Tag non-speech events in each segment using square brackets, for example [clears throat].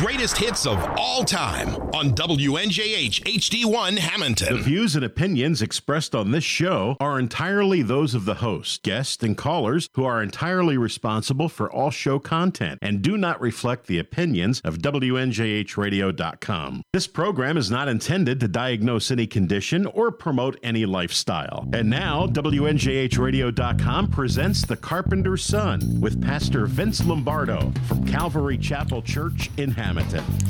greatest hits of all time on WNJH HD1 Hamilton. The views and opinions expressed on this show are entirely those of the host, guests, and callers who are entirely responsible for all show content and do not reflect the opinions of WNJHradio.com. This program is not intended to diagnose any condition or promote any lifestyle. And now, WNJHradio.com presents The Carpenter's Son with Pastor Vince Lombardo from Calvary Chapel Church in Hamilton.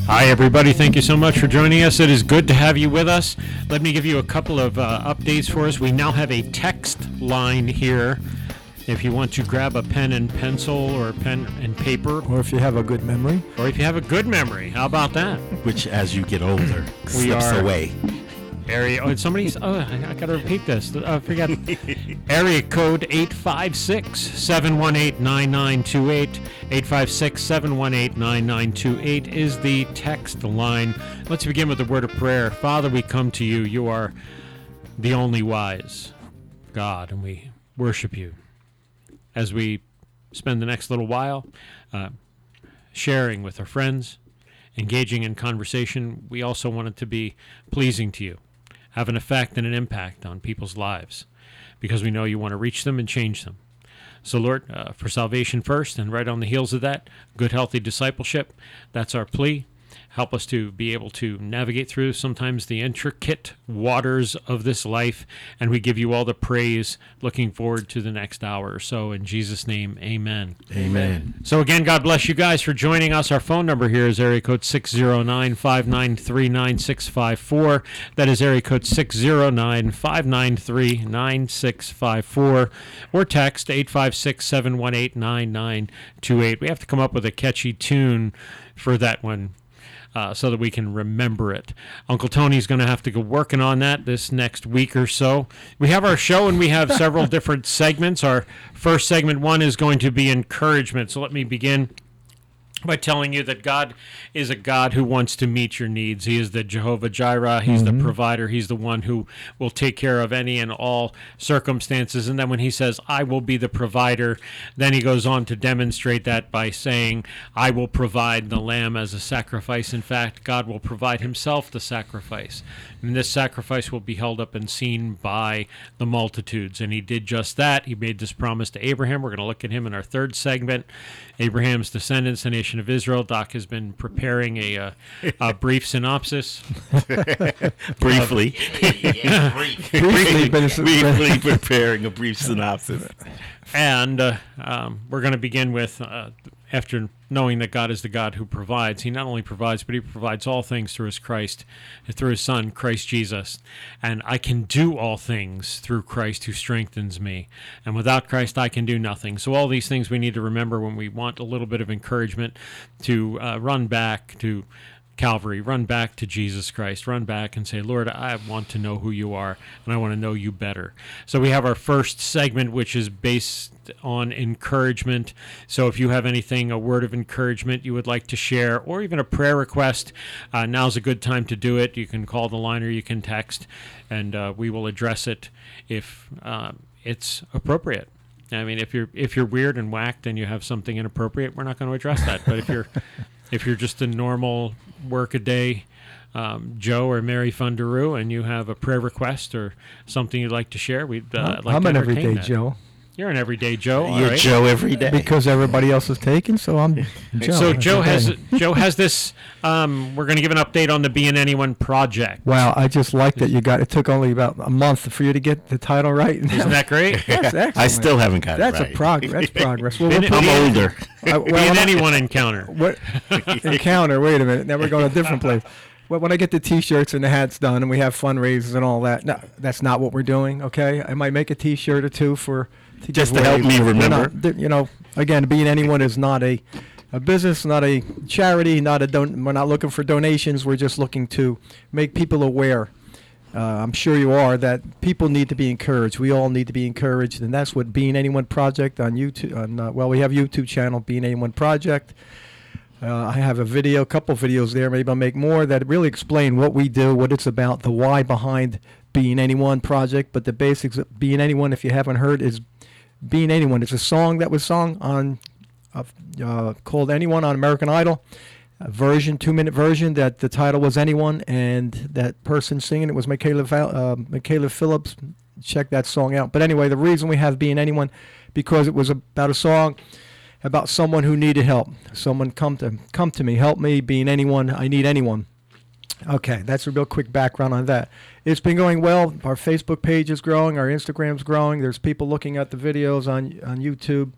Hi, everybody. Thank you so much for joining us. It is good to have you with us. Let me give you a couple of uh, updates for us. We now have a text line here. If you want to grab a pen and pencil or pen and paper, Or if you have a good memory. or if you have a good memory, how about that? which as you get older slips are- away. Area. Oh, somebody's. Oh, I, I got to repeat this. I forgot. [laughs] Area code 856 718 9928. 856 718 9928 is the text line. Let's begin with the word of prayer. Father, we come to you. You are the only wise God, and we worship you. As we spend the next little while uh, sharing with our friends, engaging in conversation, we also want it to be pleasing to you, have an effect and an impact on people's lives, because we know you want to reach them and change them. So, Lord, uh, for salvation first, and right on the heels of that, good, healthy discipleship, that's our plea. Help us to be able to navigate through sometimes the intricate waters of this life, and we give you all the praise. Looking forward to the next hour or so. In Jesus' name, amen. Amen. So again, God bless you guys for joining us. Our phone number here is area code 609-593-9654. That is area code 609-593-9654. Or text 856-718-9928. We have to come up with a catchy tune for that one. Uh, so that we can remember it. Uncle Tony's going to have to go working on that this next week or so. We have our show and we have several [laughs] different segments. Our first segment one is going to be encouragement. So let me begin by telling you that God is a God who wants to meet your needs. He is the Jehovah Jireh. He's the mm-hmm. provider. He's the one who will take care of any and all circumstances. And then when he says, I will be the provider, then he goes on to demonstrate that by saying, I will provide the lamb as a sacrifice. In fact, God will provide himself the sacrifice. And this sacrifice will be held up and seen by the multitudes. And he did just that. He made this promise to Abraham. We're going to look at him in our third segment. Abraham's descendants, the nation of Israel. Doc has been preparing a, uh, a brief synopsis. [laughs] [laughs] Briefly, Briefly, but it's- briefly preparing a brief synopsis. And uh, um, we're going to begin with uh, after knowing that God is the God who provides, He not only provides, but He provides all things through His Christ, through His Son, Christ Jesus. And I can do all things through Christ who strengthens me. And without Christ, I can do nothing. So, all these things we need to remember when we want a little bit of encouragement to uh, run back to. Calvary, run back to Jesus Christ, run back and say, Lord, I want to know who you are and I want to know you better. So we have our first segment, which is based on encouragement. So if you have anything, a word of encouragement you would like to share, or even a prayer request, uh, now's a good time to do it. You can call the line or you can text, and uh, we will address it if uh, it's appropriate. I mean, if you're if you're weird and whacked and you have something inappropriate, we're not going to address that. But if you're [laughs] if you're just a normal workaday um, Joe or Mary Funderoo and you have a prayer request or something you'd like to share, we'd uh, like I'm to an everyday that. Joe You're an everyday Joe. You're right. Joe every day. because everybody else is taken, so I'm [laughs] Joe. So Joe has [laughs] Joe has this. Um, we're going to give an update on the Being Anyone project. Wow, I just like that you got. It took only about a month for you to get the title right. Isn't that [laughs] great? That's excellent. I still haven't got That's it right. a progress. That's progress. Well, we'll it- I'm older. uh, Be well, in when I- Anyone encounter. what encounter? Wait a minute. Now we're going to a different place. Well, when I get the T-shirts and the hats done, and we have fundraisers and all that, no, that's not what we're doing. Okay, I might make a T-shirt or two for to Just give to help me we're remember. not- th- you know, again, being anyone is not a a business, not a charity, not a don. We're not looking for donations. We're just looking to make people aware. Uh, I'm sure you are that people need to be encouraged. We all need to be encouraged, and that's what Being Anyone Project on YouTube. On, uh, well, we have a YouTube channel, Being Anyone Project. Uh, I have a video, a couple videos there. Maybe I'll make more that really explain what we do, what it's about, the why behind Being Anyone project. But the basics of Being Anyone, if you haven't heard, is Being Anyone. It's a song that was sung on, uh, uh, called Anyone on American Idol. a version, two minute version that the title was Anyone, and that person singing it was Michaela, uh, Michaela Phillips. Check that song out. But anyway, the reason we have Being Anyone, because it was about a song about someone who needed help. Someone come to come to me, help me, being anyone, I need anyone. Okay, that's a real quick background on that. It's been going well. Our Facebook page is growing. Our Instagram's growing. There's people looking at the videos on on YouTube.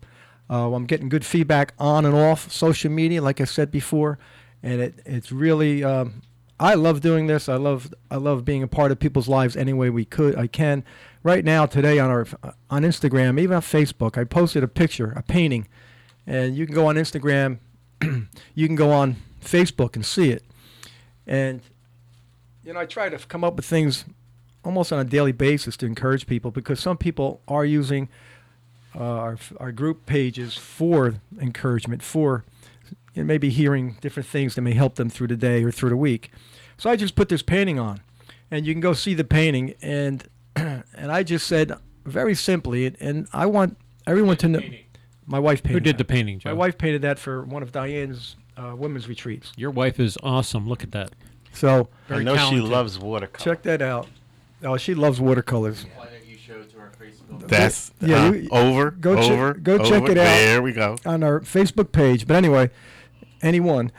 Uh, I'm getting good feedback on and off social media, like I said before, and it it's really. Um, I love doing this. I love I love being a part of people's lives any way we could. I can. Right now, today on our on Instagram, even on Facebook, I posted a picture, a painting, and you can go on Instagram, [clears throat] you can go on Facebook and see it. And you know, I try to come up with things almost on a daily basis to encourage people because some people are using uh, our our group pages for encouragement, for you know, maybe hearing different things that may help them through the day or through the week. So I just put this painting on, and you can go see the painting. And [clears throat] and I just said very simply, and I want everyone to know. My wife painted. Who did that. the painting, Joe? My wife painted that for one of Diane's uh, women's retreats. Your wife is awesome. Look at that. So I know talented. she loves watercolor. check that out. Oh, she loves watercolors. Why don't you show it to our Facebook? That's Yeah, uh, you- over. go check- over. go check over. it out. There we go. on our Facebook page. But anyway, anyone.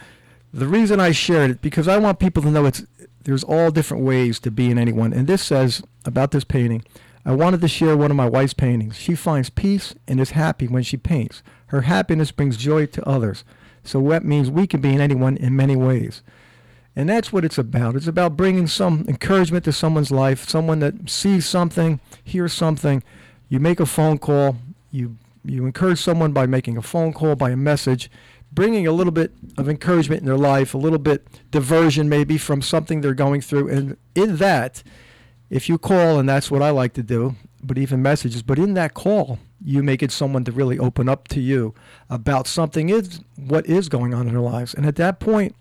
The reason I shared it because I want people to know it's there's all different ways to be in anyone. And this says about this painting. I wanted to share one of my wife's paintings. She finds peace and is happy when she paints. Her happiness brings joy to others. So that means we can be in anyone in many ways. And that's what it's about. It's about bringing some encouragement to someone's life, someone that sees something, hears something. You make a phone call, you you encourage someone by making a phone call, by a message, bringing a little bit of encouragement in their life, a little bit diversion maybe from something they're going through. And in that, if you call, and that's what I like to do, but even messages, but in that call, you may get someone to really open up to you about something is what is going on in their lives. And at that point,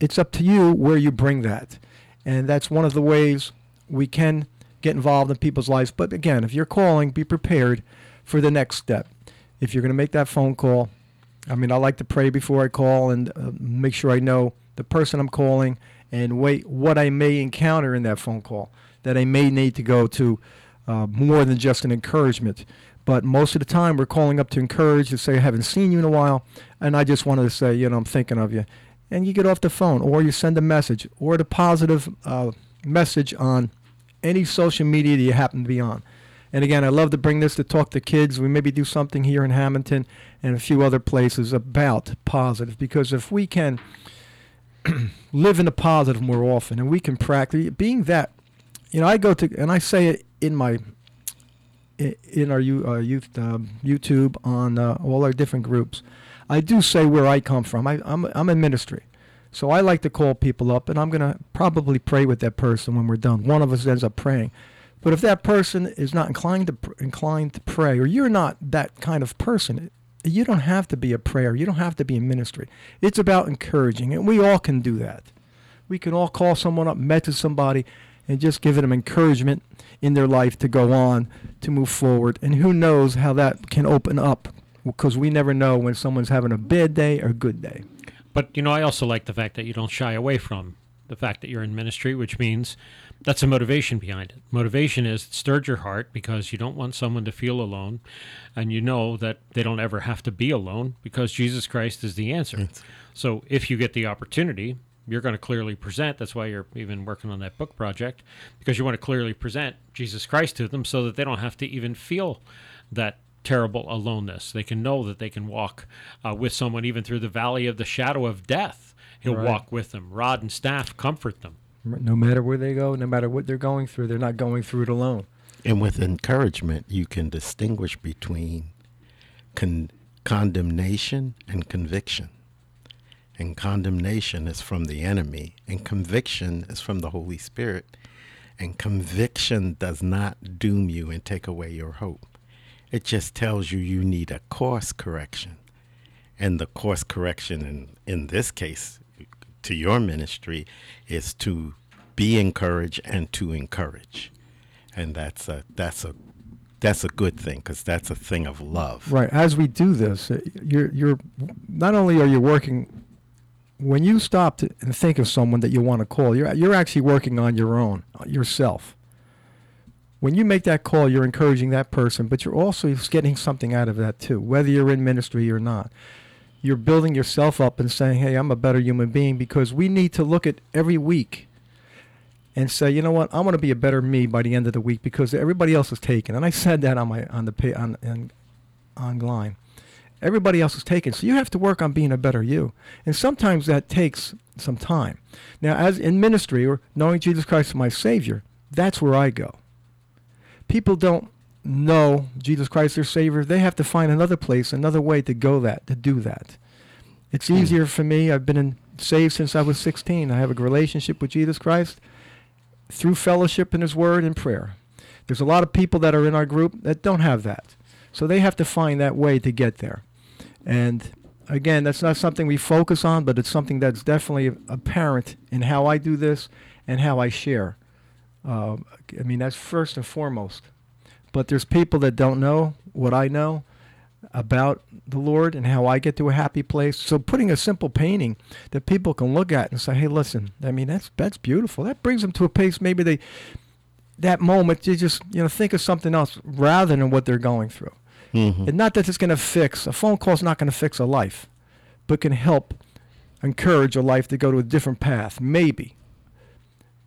it's up to you where you bring that. And that's one of the ways we can get involved in people's lives. But again, if you're calling, be prepared for the next step. If you're going to make that phone call, I mean, I like to pray before I call and uh, make sure I know the person I'm calling and wait what I may encounter in that phone call that I may need to go to uh, more than just an encouragement. But most of the time, we're calling up to encourage, to say, I haven't seen you in a while, and I just wanted to say, you know, I'm thinking of you. And you get off the phone, or you send a message, or the positive uh, message on any social media that you happen to be on. And again, I love to bring this to talk to kids. We maybe do something here in Hamilton and a few other places about positive, because if we can [clears throat] live in the positive more often, and we can practice being that, you know, I go to and I say it in my in our uh, youth um, YouTube on uh, all our different groups. I do say where I come from. I, I'm I'm in ministry, so I like to call people up, and I'm gonna probably pray with that person when we're done. One of us ends up praying, but if that person is not inclined to pr- inclined to pray, or you're not that kind of person, you don't have to be a prayer. You don't have to be in ministry. It's about encouraging, and we all can do that. We can all call someone up, message somebody, and just give them encouragement in their life to go on, to move forward. And who knows how that can open up because we never know when someone's having a bad day or a good day. But you know, I also like the fact that you don't shy away from the fact that you're in ministry, which means that's a motivation behind it. Motivation is it stirred your heart because you don't want someone to feel alone, and you know that they don't ever have to be alone because Jesus Christ is the answer. So if you get the opportunity, you're going to clearly present. That's why you're even working on that book project because you want to clearly present Jesus Christ to them so that they don't have to even feel that terrible aloneness. They can know that they can walk uh, with someone even through the valley of the shadow of death. He'll Right. walk with them. Rod and staff comfort them. No matter where they go, no matter what they're going through, they're not going through it alone. And with encouragement, you can distinguish between con- condemnation and conviction. And condemnation is from the enemy, and conviction is from the Holy Spirit. And conviction does not doom you and take away your hope. It just tells you you need a course correction. And the course correction in, in this case to your ministry is to be encouraged and to encourage. And that's a that's a that's a good thing because that's a thing of love. Right. As we do this, uh, you're you're not only are you working when you stop to, and think of someone that you want to call, you're you're actually working on your own yourself. When you make that call, you're encouraging that person, but you're also getting something out of that too, whether you're in ministry or not. You're building yourself up and saying, "Hey, I'm a better human being," because we need to look at every week and say, you know what, I'm going to be a better me by the end of the week because everybody else is taken. And I said that on my on the pa- on, on online. Everybody else is taken, so you have to work on being a better you. And sometimes that takes some time. Now, as in ministry or knowing Jesus Christ as my Savior, that's where I go. People don't know Jesus Christ their Savior. They have to find another place, another way to go that to do that. It's hmm. easier for me. I've been in, saved since I was 16. I have a relationship with Jesus Christ through fellowship in His Word and prayer. There's a lot of people that are in our group that don't have that. So they have to find that way to get there. And again, that's not something we focus on, but it's something that's definitely apparent in how I do this and how I share. Uh, I mean, that's first and foremost. But there's people that don't know what I know about the Lord and how I get to a happy place. So putting a simple painting that people can look at and say, "Hey, listen, I mean that's that's beautiful." That brings them to a place maybe they that moment you just you know think of something else rather than what they're going through. Mm-hmm. And not that it's going to fix a phone call is not going to fix a life, but can help encourage a life to go to a different path, maybe.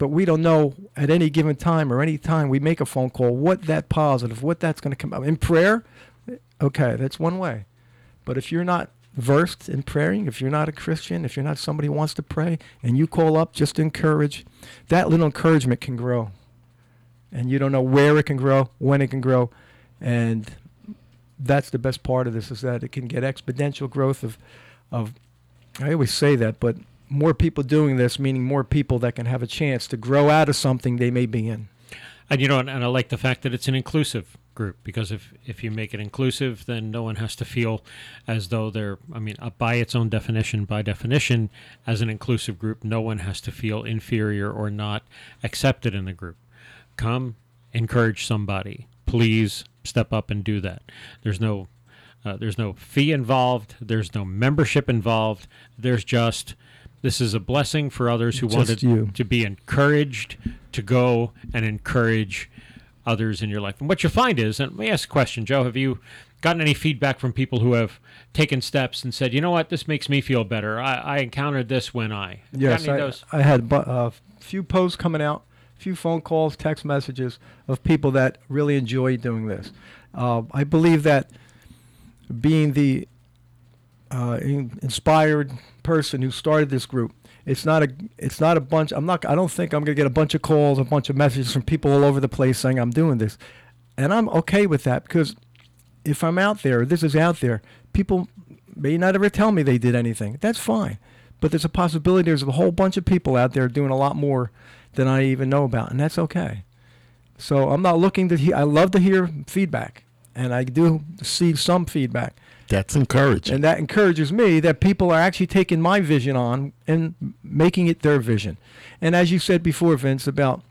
But we don't know at any given time or any time we make a phone call what that positive, what that's going to come out in prayer. Okay, that's one way. But if you're not versed in praying, if you're not a Christian, if you're not somebody who wants to pray, and you call up just to encourage, that little encouragement can grow. And you don't know where it can grow, when it can grow, and that's the best part of this is that it can get exponential growth of, of. I always say that, but more people doing this, meaning more people that can have a chance to grow out of something they may be in. And you know, and, and I like the fact that it's an inclusive group because if if you make it inclusive, then no one has to feel as though they're. I mean, uh, by its own definition, by definition, as an inclusive group, no one has to feel inferior or not accepted in the group. Come, encourage somebody. Please step up and do that. There's no. Uh, there's no fee involved. There's no membership involved. There's just this is a blessing for others who Just wanted you. to be encouraged to go and encourage others in your life. And what you find is, and let me ask a question, Joe, have you gotten any feedback from people who have taken steps and said, you know what, this makes me feel better. I, I encountered this when I. Yes, I? I had a few posts coming out, a few phone calls, text messages of people that really enjoy doing this. Uh, I believe that being the uh, inspired person who started this group, it's not a it's not a bunch. I'm not. I don't think I'm gonna get a bunch of calls, a bunch of messages from people all over the place saying I'm doing this, and I'm okay with that because if I'm out there, this is out there, people may not ever tell me they did anything. That's fine. But there's a possibility there's a whole bunch of people out there doing a lot more than I even know about, and that's okay. So I'm not looking to hear, I love to hear feedback, and I do see some feedback. That's encouraging. And that encourages me that people are actually taking my vision on and making it their vision. And as you said before, Vince, about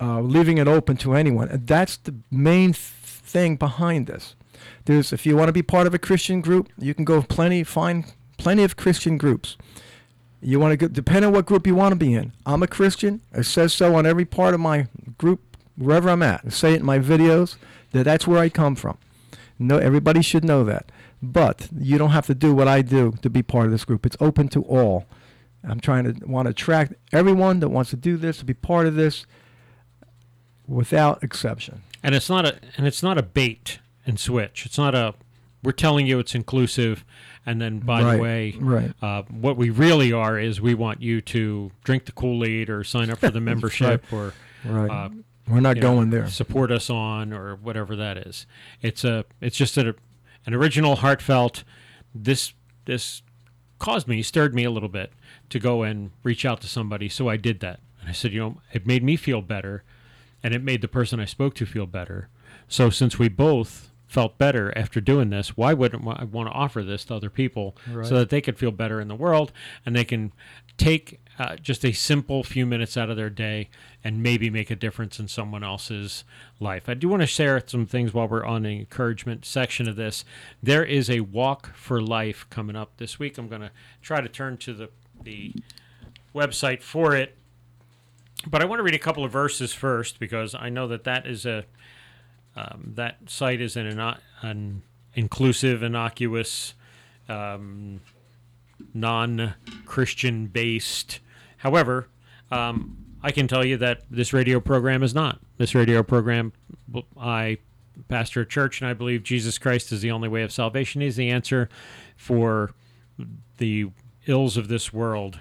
uh, leaving it open to anyone, that's the main th- thing behind this. There's, if you want to be part of a Christian group, you can go plenty, find plenty of Christian groups. You want to go, depend on what group you want to be in. I'm a Christian. It says so on every part of my group, wherever I'm at. I say it in my videos that that's where I come from. No, everybody should know that. But you don't have to do what I do to be part of this group. It's open to all. I'm trying to want to attract everyone that wants to do this to be part of this without exception. and it's not a and it's not a bait and switch. It's not a we're telling you it's inclusive, and then by Right, the way, right. uh, what we really are is we want you to drink the Kool Aid or sign up for the [laughs] membership or Right. uh, We're not you know, going there. Support us on or whatever that is. It's a it's just a, an original heartfelt. This this caused me stirred me a little bit to go and reach out to somebody. So I did that, and I said, you know, it made me feel better, and it made the person I spoke to feel better. So since we both felt better after doing this, why wouldn't I want to offer this to other people Right. so that they could feel better in the world and they can take uh, just a simple few minutes out of their day and maybe make a difference in someone else's life. I do want to share some things while we're on the encouragement section of this. There is a walk for life coming up this week. I'm going to try to turn to the the website for it, but I want to read a couple of verses first because I know that that is a um, that site is an, an inclusive, innocuous, um, non-Christian based. However, um, I can tell you that this radio program is not. This radio program, I pastor a church, and I believe Jesus Christ is the only way of salvation. He's the answer for the ills of this world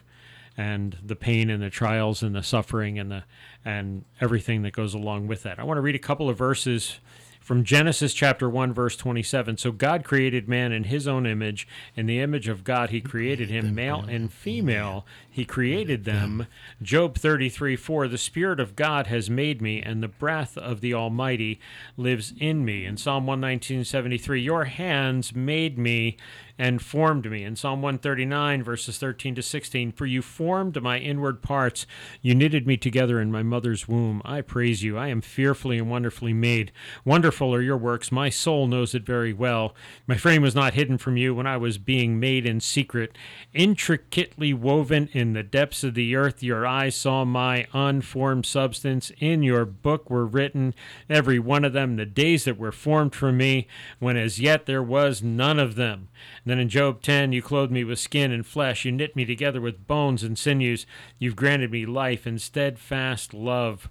and the pain and the trials and the suffering and the and everything that goes along with that. I want to read a couple of verses from Genesis chapter 1 verse 27. So God created man in his own image, in the image of God he created him, male and female he created them. Job 33 4 The Spirit of God has made me, and the breath of the Almighty lives in me. In Psalm 119 73, Your hands made me and formed me. In Psalm 139, verses 13 to 16, For you formed my inward parts, you knitted me together in my mother's womb. I praise you. I am fearfully and wonderfully made. Wonderful are your works. My soul knows it very well. My frame was not hidden from you when I was being made in secret, intricately woven in the depths of the earth. Your eyes saw my unformed substance. In your book were written, every one of them, the days that were formed for me, when as yet there was none of them. Then in Job 10, you clothed me with skin and flesh. You knit me together with bones and sinews. You've granted me life and steadfast love.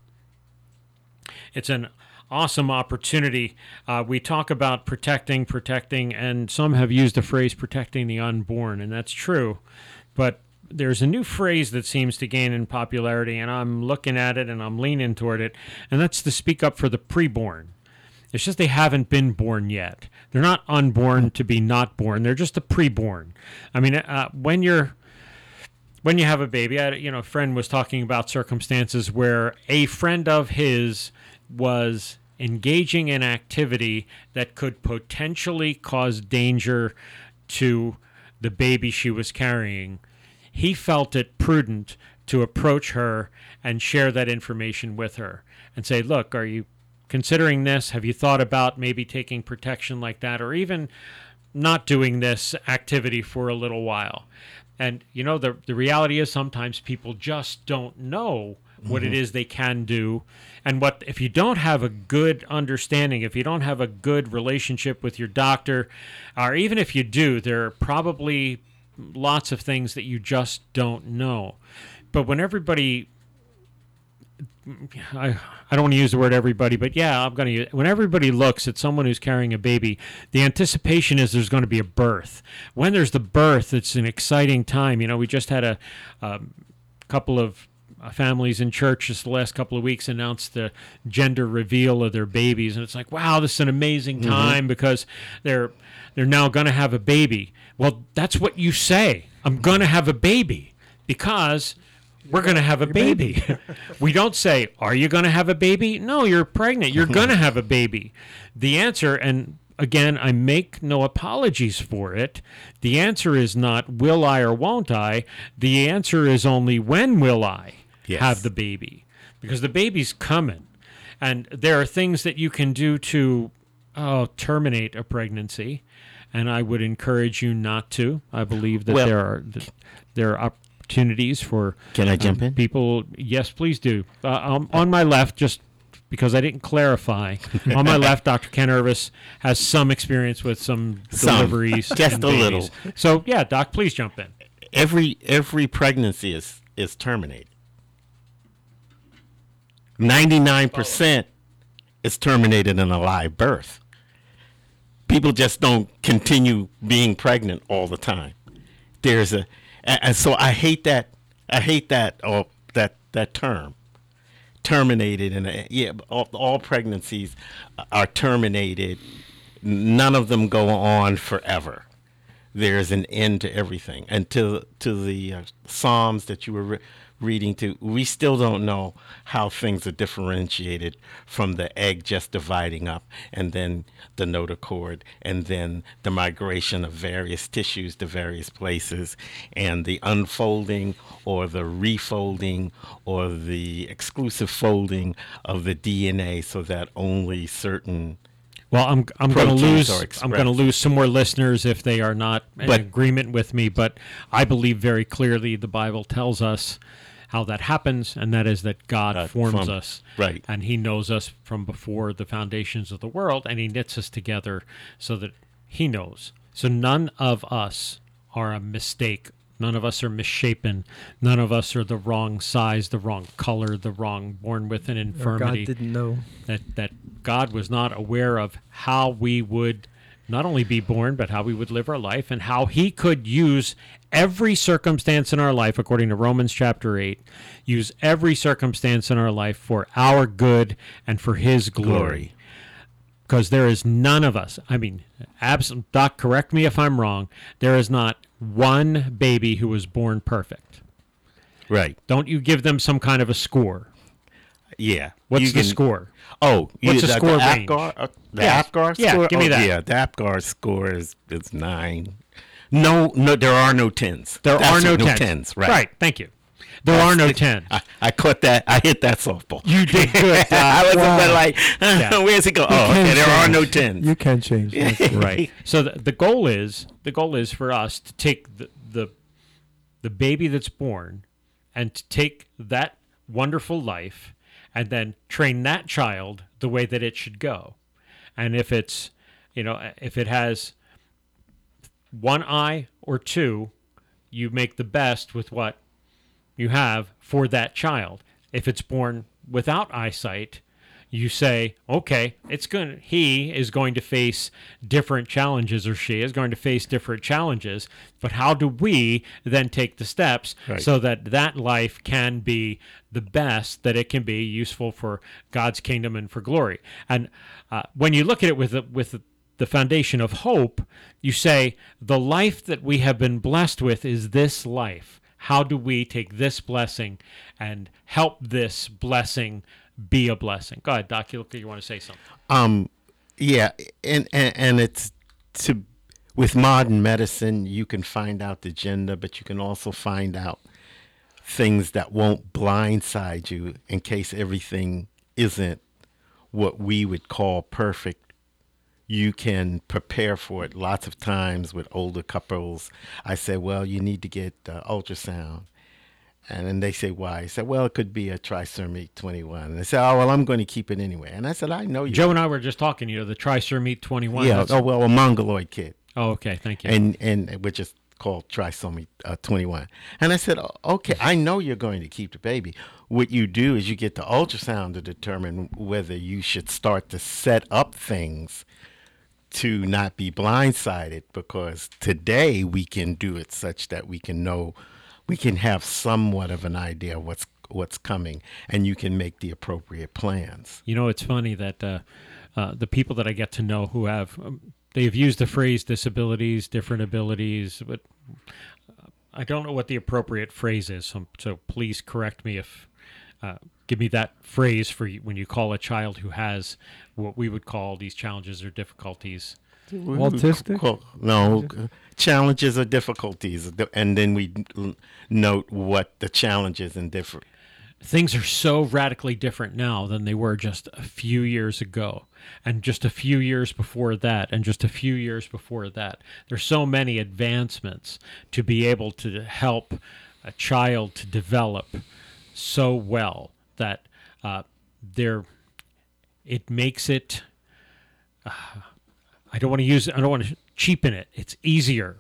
It's an awesome opportunity. Uh, we talk about protecting, protecting, and some have used the phrase protecting the unborn, and that's true. But there's a new phrase that seems to gain in popularity, and I'm looking at it and I'm leaning toward it, and that's to speak up for the preborn. It's just they haven't been born yet. They're not unborn to be not born. They're just a preborn. I mean, uh, when you're when you have a baby, I, you know, a friend was talking about circumstances where a friend of his was engaging in activity that could potentially cause danger to the baby she was carrying. He felt it prudent to approach her and share that information with her and say, "Look, are you considering this? Have you thought about maybe taking protection like that, or even not doing this activity for a little while? And you know, the the reality is sometimes people just don't know what it mm-hmm. is they can do and what if you don't have a good understanding if you don't have a good relationship with your doctor or even if you do there are probably lots of things that you just don't know but when everybody I, I don't want to use the word everybody, but yeah, I'm going to use When everybody looks at someone who's carrying a baby, the anticipation is there's going to be a birth. When there's the birth, it's an exciting time. You know, we just had a um, couple of Uh, families in church just the last couple of weeks announced the gender reveal of their babies, and it's like, wow, this is an amazing mm-hmm. time because they're they're now going to have a baby. Well, that's what you say. I'm going to have a baby because we're going to have a baby. [laughs] we don't say, Are you going to have a baby? No, you're pregnant. You're going [laughs] to have a baby. The answer, and again, I make no apologies for it. The answer is not, Will I or won't I? The answer is only, When will I Yes. have the baby? Because the baby's coming. And there are things that you can do to oh, terminate a pregnancy. And I would encourage you not to. I believe that Well- there are that there are opportunities for Can I jump um, in? People, yes, please do. Uh, um, on my left, just because I didn't clarify, on my left, Dr. Ken Irvis has some experience with some Some. deliveries, [laughs] Just a babies. little. So, yeah, Doc, please jump in. every every pregnancy is is terminated. Ninety nine percent is terminated in a live birth. People just don't continue being pregnant all the time. There's a, and, so I hate that. I hate that. Or that that term, terminated. And uh, yeah, all, all pregnancies are terminated. None of them go on forever there's an end to everything. And to to the uh, Psalms that you were re- reading to we still don't know how things are differentiated from the egg just dividing up and then the notochord and then the migration of various tissues to various places and the unfolding or the refolding or the exclusive folding of the DNA so that only certain Well, I'm I'm going to lose I'm going to lose some more listeners if they are not in But- agreement with me. But I believe very clearly the Bible tells us how that happens, and that is that God God forms formed- us, right. And He knows us from before the foundations of the world, and He knits us together so that He knows. So none of us are a mistake. None of us are misshapen. None of us are the wrong size, the wrong color, the wrong born with an Or infirmity God didn't know. that that God was not aware of how we would not only be born but how we would live our life and how he could use every circumstance in our life according to Romans chapter 8 use every circumstance in our life for our good and for his glory because there is none of us I mean abs- doc correct me if I'm wrong there is not one baby who was born perfect right. don't you give them some kind of a score Yeah. what's You the can- score Oh, What's the score the range? APGAR, uh, the Yes. APGAR Yeah, score? give me Oh, that. Yeah, the APGAR score is, is nine. No, no, there are no tens. There That's are no, it, tens. tens. Right. Right. Thank you. There are no That's- tens. I, I caught that. I hit that softball. You did good. [laughs] I was Wow. but like, [laughs] Yeah. where's it go? Oh, can okay. There are no tens. You can change. [laughs] Right. So the, the goal is the goal is for us to take the, the the baby that's born and to take that wonderful life and then train that child the way that it should go. And if it's you know if it has one eye or two, you make the best with what you have for that child. If it's born without eyesight, you say, okay, it's going he is going to face different challenges or she is going to face different challenges, but how do we then take the steps Right. so that that life can be the best that it can be useful for God's kingdom and for glory. And uh, when you look at it with with the foundation of hope, you say the life that we have been blessed with is this life. How do we take this blessing and help this blessing be a blessing? Go ahead, Doc. You look like you want to say something. Um, yeah, and, and and it's to with modern medicine, you can find out the gender, but you can also find out things that won't blindside you in case everything isn't what we would call perfect. You can prepare for it. Lots of times with older couples, I say, "Well, you need to get uh, ultrasound." And then they say, why? I said, well, it could be a trisomy 21. And they say, oh, well, I'm going to keep it anyway. And I said, I know you. Joe and I were just talking. You know, the trisomy twenty one. yeah, oh, well, a mongoloid kid. oh, okay. Thank you. And, and which is called trisomy uh, 21. And I said, okay, I know you're going to keep the baby. What you do is you get the ultrasound to determine whether you should start to set up things to not be blindsided because today we can do it such that we can know we can have somewhat of an idea what's what's coming and you can make the appropriate plans You know, it's funny that uh, uh, the people that I get to know who have um, they've used the phrase disabilities, different abilities, but uh, I don't know what the appropriate phrase is. So, so please correct me if uh, give me that phrase for you, when you call a child who has what we would call these challenges or difficulties. Autistic? Well, no challenges or difficulties and then we note what the challenges and different things are so radically different now than they were just a few years ago and just a few years before that and just a few years before that there's so many advancements to be able to help a child to develop so well that uh, there it makes it uh, i don't want to use i don't want to cheapen it it's easier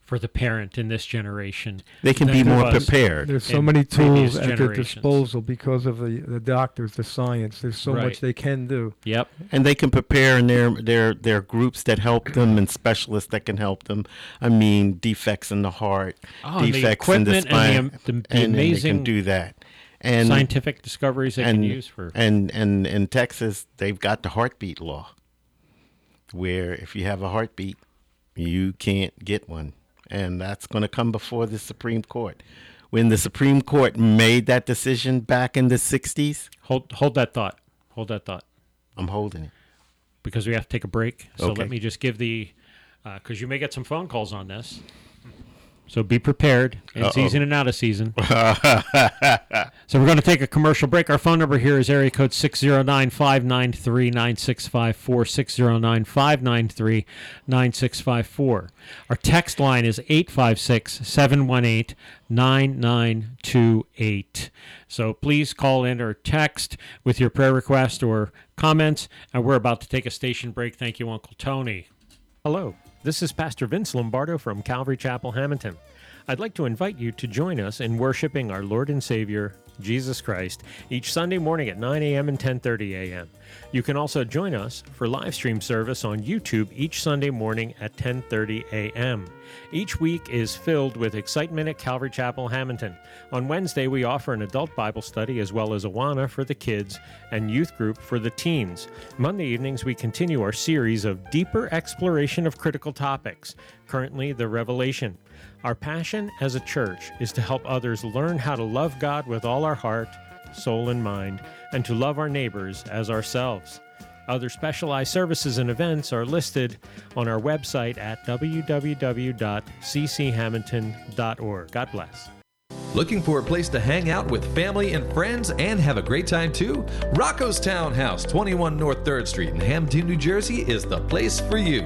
for the parent in this generation they can be more prepared There's so many tools at their disposal because of the, the doctors, the science. There's so Right. much they can do. yep and they can prepare in their their their groups that help them and specialists that can help them. I mean, defects in the heart, Oh, and the defects in the equipment and the spine, the- the and then they can do that. And scientific discoveries they and can use for and and in Texas, they've got the heartbeat law, where if you have a heartbeat, you can't get one, and that's going to come before the Supreme Court. when the Supreme Court made that decision back in the 60s? Hold hold that thought. Hold that thought. I'm holding it. because we have to take a break. So Okay. let me just give the uh, because you may get some phone calls on this. So be prepared in season and out of season. [laughs] so we're going to take a commercial break. Our phone number here is area code 609-593-9654, 609-593-9654. Our text line is 856-718-9928. So please call in or text with your prayer request or comments. And we're about to take a station break. Thank you, Uncle Tony. Hello, this is Pastor Vince Lombardo from Calvary Chapel, Hamilton. I'd like to invite you to join us in worshiping our Lord and Savior, Jesus Christ, each Sunday morning at 9 a.m. and 10:30 a.m. You can also join us for live stream service on YouTube each Sunday morning at 10:30 a.m. Each week is filled with excitement at Calvary Chapel, Hamilton. On Wednesday, we offer an adult Bible study as well as Awana for the kids and youth group for the teens. Monday evenings, we continue our series of deeper exploration of critical topics, currently the Revelation. Our passion as a church is to help others learn how to love God with all our heart, soul, and mind, and to love our neighbors as ourselves. Other specialized services and events are listed on our website at www.cchamilton.org. God bless. Looking for a place to hang out with family and friends and have a great time too? Rocco's Townhouse, 21 North 3rd Street in Hamilton, New Jersey is the place for you.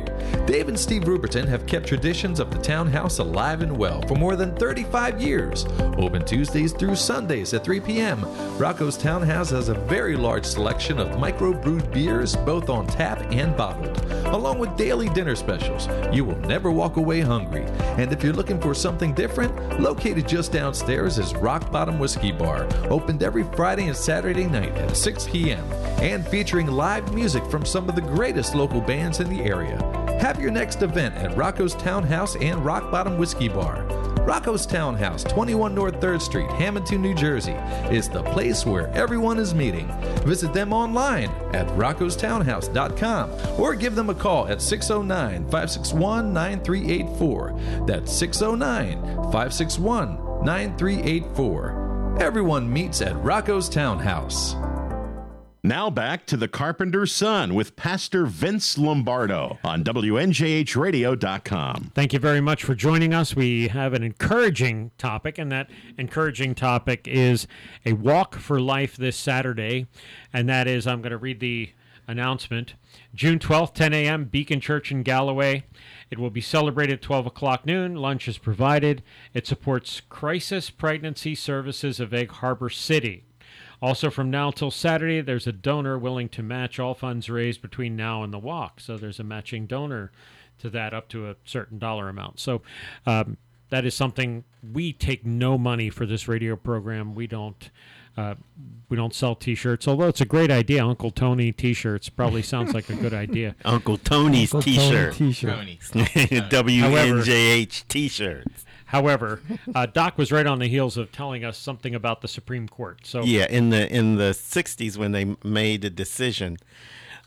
Dave and Steve Ruperton have kept traditions of the townhouse alive and well for more than 35 years. Open Tuesdays through Sundays at 3 p.m. Rocco's Townhouse has a very large selection of micro-brewed beers, both on tap and bottled, along with daily dinner specials. You will never walk away hungry. And if you're looking for something different, located just downstairs is Rock Bottom Whiskey Bar, opened every Friday and Saturday night at 6 p.m. and featuring live music from some of the greatest local bands in the area. Have your next event at Rocco's Townhouse and Rock Bottom Whiskey Bar. Rocco's Townhouse, 21 North 3rd Street, Hamilton, New Jersey, is the place where everyone is meeting. Visit them online at roccostownhouse.com or give them a call at 609 561 9384. That's 609 561 9384. Everyone meets at Rocco's Townhouse. Now back to the Carpenter's Son with Pastor Vince Lombardo on WNJHradio.com. Thank you very much for joining us. We have an encouraging topic, and that encouraging topic is a walk for life this Saturday. And that is, I'm going to read the announcement June 12th, 10 a.m., Beacon Church in Galloway. It will be celebrated at 12 o'clock noon. Lunch is provided. It supports Crisis Pregnancy Services of Egg Harbor City. Also, from now till Saturday, there's a donor willing to match all funds raised between now and the walk. So there's a matching donor to that up to a certain dollar amount. So um, that is something we take no money for this radio program. We don't. Uh, we don't sell T-shirts, although it's a great idea. Uncle Tony T-shirts probably sounds like a good idea. [laughs] Uncle Tony's Uncle t-shirt. T-shirt. Tony. [laughs] WNJH t-shirts. However, uh, Doc was right on the heels of telling us something about the Supreme Court. So Yeah, in the in the '60s when they made the decision,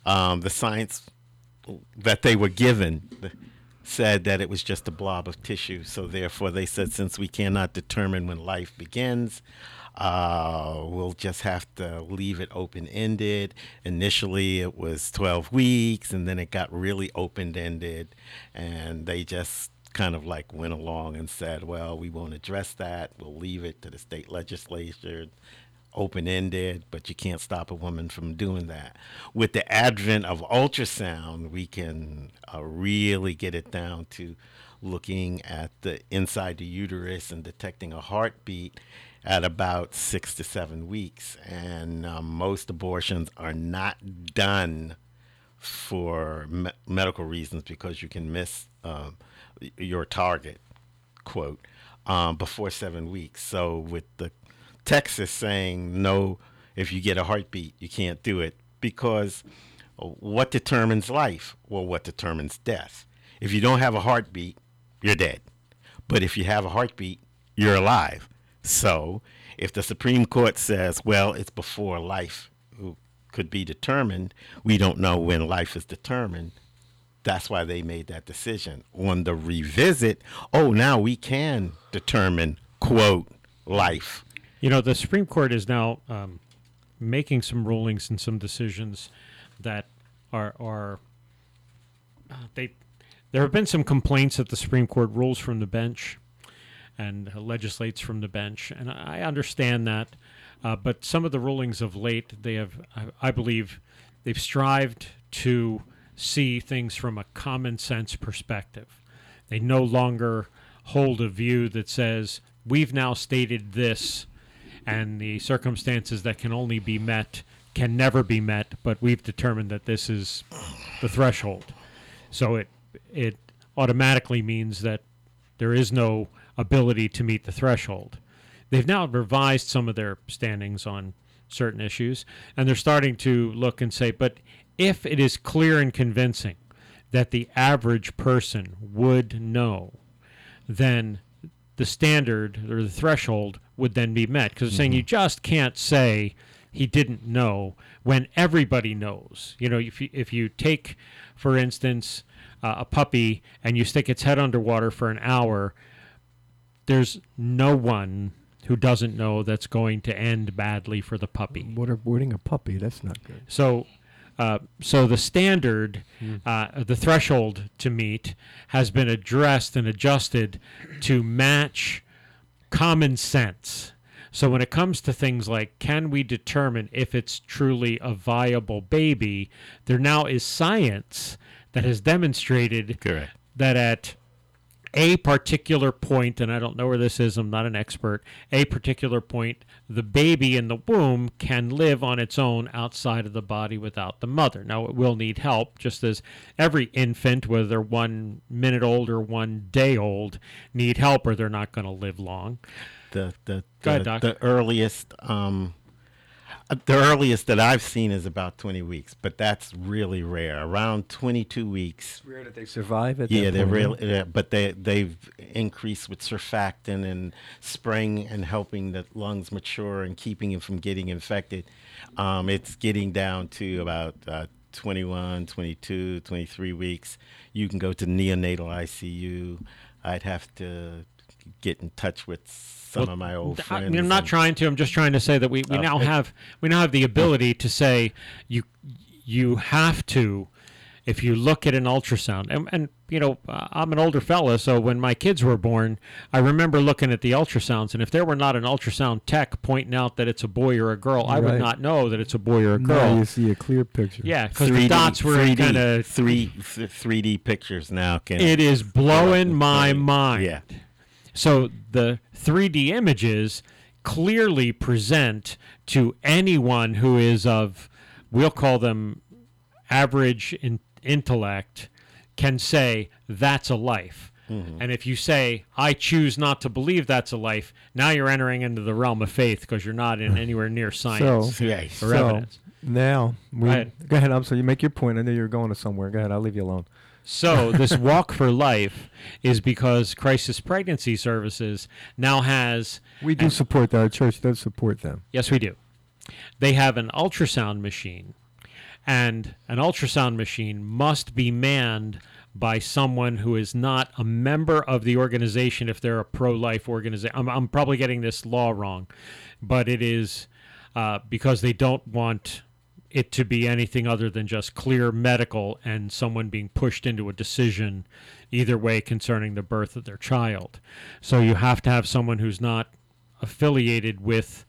um, the science that they were given said that it was just a blob of tissue. So therefore, they said since we cannot determine when life begins, uh, we'll just have to leave it open ended. Initially, it was 12 weeks, and then it got really open ended, and they just kind of like went along and said, well, we won't address that. We'll leave it to the state legislature open ended, but you can't stop a woman from doing that. With the advent of ultrasound, we can uh, really get it down to looking at the inside the uterus and detecting a heartbeat at about six to seven weeks. And um, most abortions are not done for me- medical reasons because you can miss um, your target quote um, before seven weeks. So with the Texas saying no, if you get a heartbeat, you can't do it because what determines life? Well, what determines death? If you don't have a heartbeat, you're dead. But if you have a heartbeat, you're alive. So if the Supreme Court says, well, it's before life could be determined, we don't know when life is determined. That's why they made that decision. On the revisit, oh, now we can determine, quote, life. You know, the Supreme Court is now um, making some rulings and some decisions that are are uh, they. There have been some complaints that the Supreme Court rules from the bench and legislates from the bench, and I understand that. Uh, but some of the rulings of late, they have, I, I believe, they've strived to see things from a common sense perspective. They no longer hold a view that says we've now stated this, and the circumstances that can only be met can never be met, but we've determined that this is the threshold. So it it automatically means that there is no ability to meet the threshold. They've now revised some of their standings on certain issues, and they're starting to look and say, but if it is clear and convincing that the average person would know, then the standard or the threshold would then be met. Because they're saying you just can't say he didn't know when everybody knows. You know, if you, if you take, for instance, uh, a puppy and you stick its head underwater for an hour, there's no one who doesn't know that's going to end badly for the puppy. Waterboarding a puppy, that's not good. So, uh, so the standard, uh, the threshold to meet, has been addressed and adjusted to match common sense. So when it comes to things like can we determine if it's truly a viable baby, there now is science that has demonstrated Correct. that at a particular point, and I don't know where this is, I'm not an expert, a particular point, the baby in the womb can live on its own outside of the body without the mother. Now, it will need help, just as every infant, whether they're one minute old or one day old, need help or they're not going to live long. The the Go ahead, the, the earliest um, the earliest that I've seen is about 20 weeks, but that's really rare. Around 22 weeks. It's Rare that they survive at Yeah, they're point, huh? real, yeah, but they they've increased with surfactant and spraying and helping the lungs mature and keeping it from getting infected. Um, it's getting down to about uh, 21, 22, 23 weeks. You can go to neonatal ICU. I'd have to get in touch with some Well, of my old I friends. mean, I'm not and- trying to. I'm just trying to say that we, we Oh, now it- have we now have the ability to say you you have to if you look at an ultrasound and, and you know uh, I'm an older fella so when my kids were born I remember looking at the ultrasounds and if there were not an ultrasound tech pointing out that it's a boy or a girl I would not know that it's a boy or a Now girl you see a clear picture. yeah because the 3D dots were kind of three 3D pictures now can it is blowing my mind Yeah. So the 3D images clearly present to anyone who is of, we'll call them average in, intellect, can say that's a life. Mm-hmm. And if you say, I choose not to believe that's a life, now you're entering into the realm of faith because you're not in [laughs] anywhere near science So, Yeah. so evidence. now we, Go ahead. go ahead. I'm sorry. You make your point. I know you're going to somewhere. Go ahead. I'll leave you alone. So this [laughs] walk for life is because Crisis Pregnancy Services now has We do support that. Our church does support them. Yes, we do. They have an ultrasound machine, and an ultrasound machine must be manned by someone who is not a member of the organization if they're a pro life organization. I'm, I'm probably getting this law wrong, but it is uh, because they don't want it to be anything other than just clear medical and someone being pushed into a decision either way concerning the birth of their child. So you have to have someone who's not affiliated with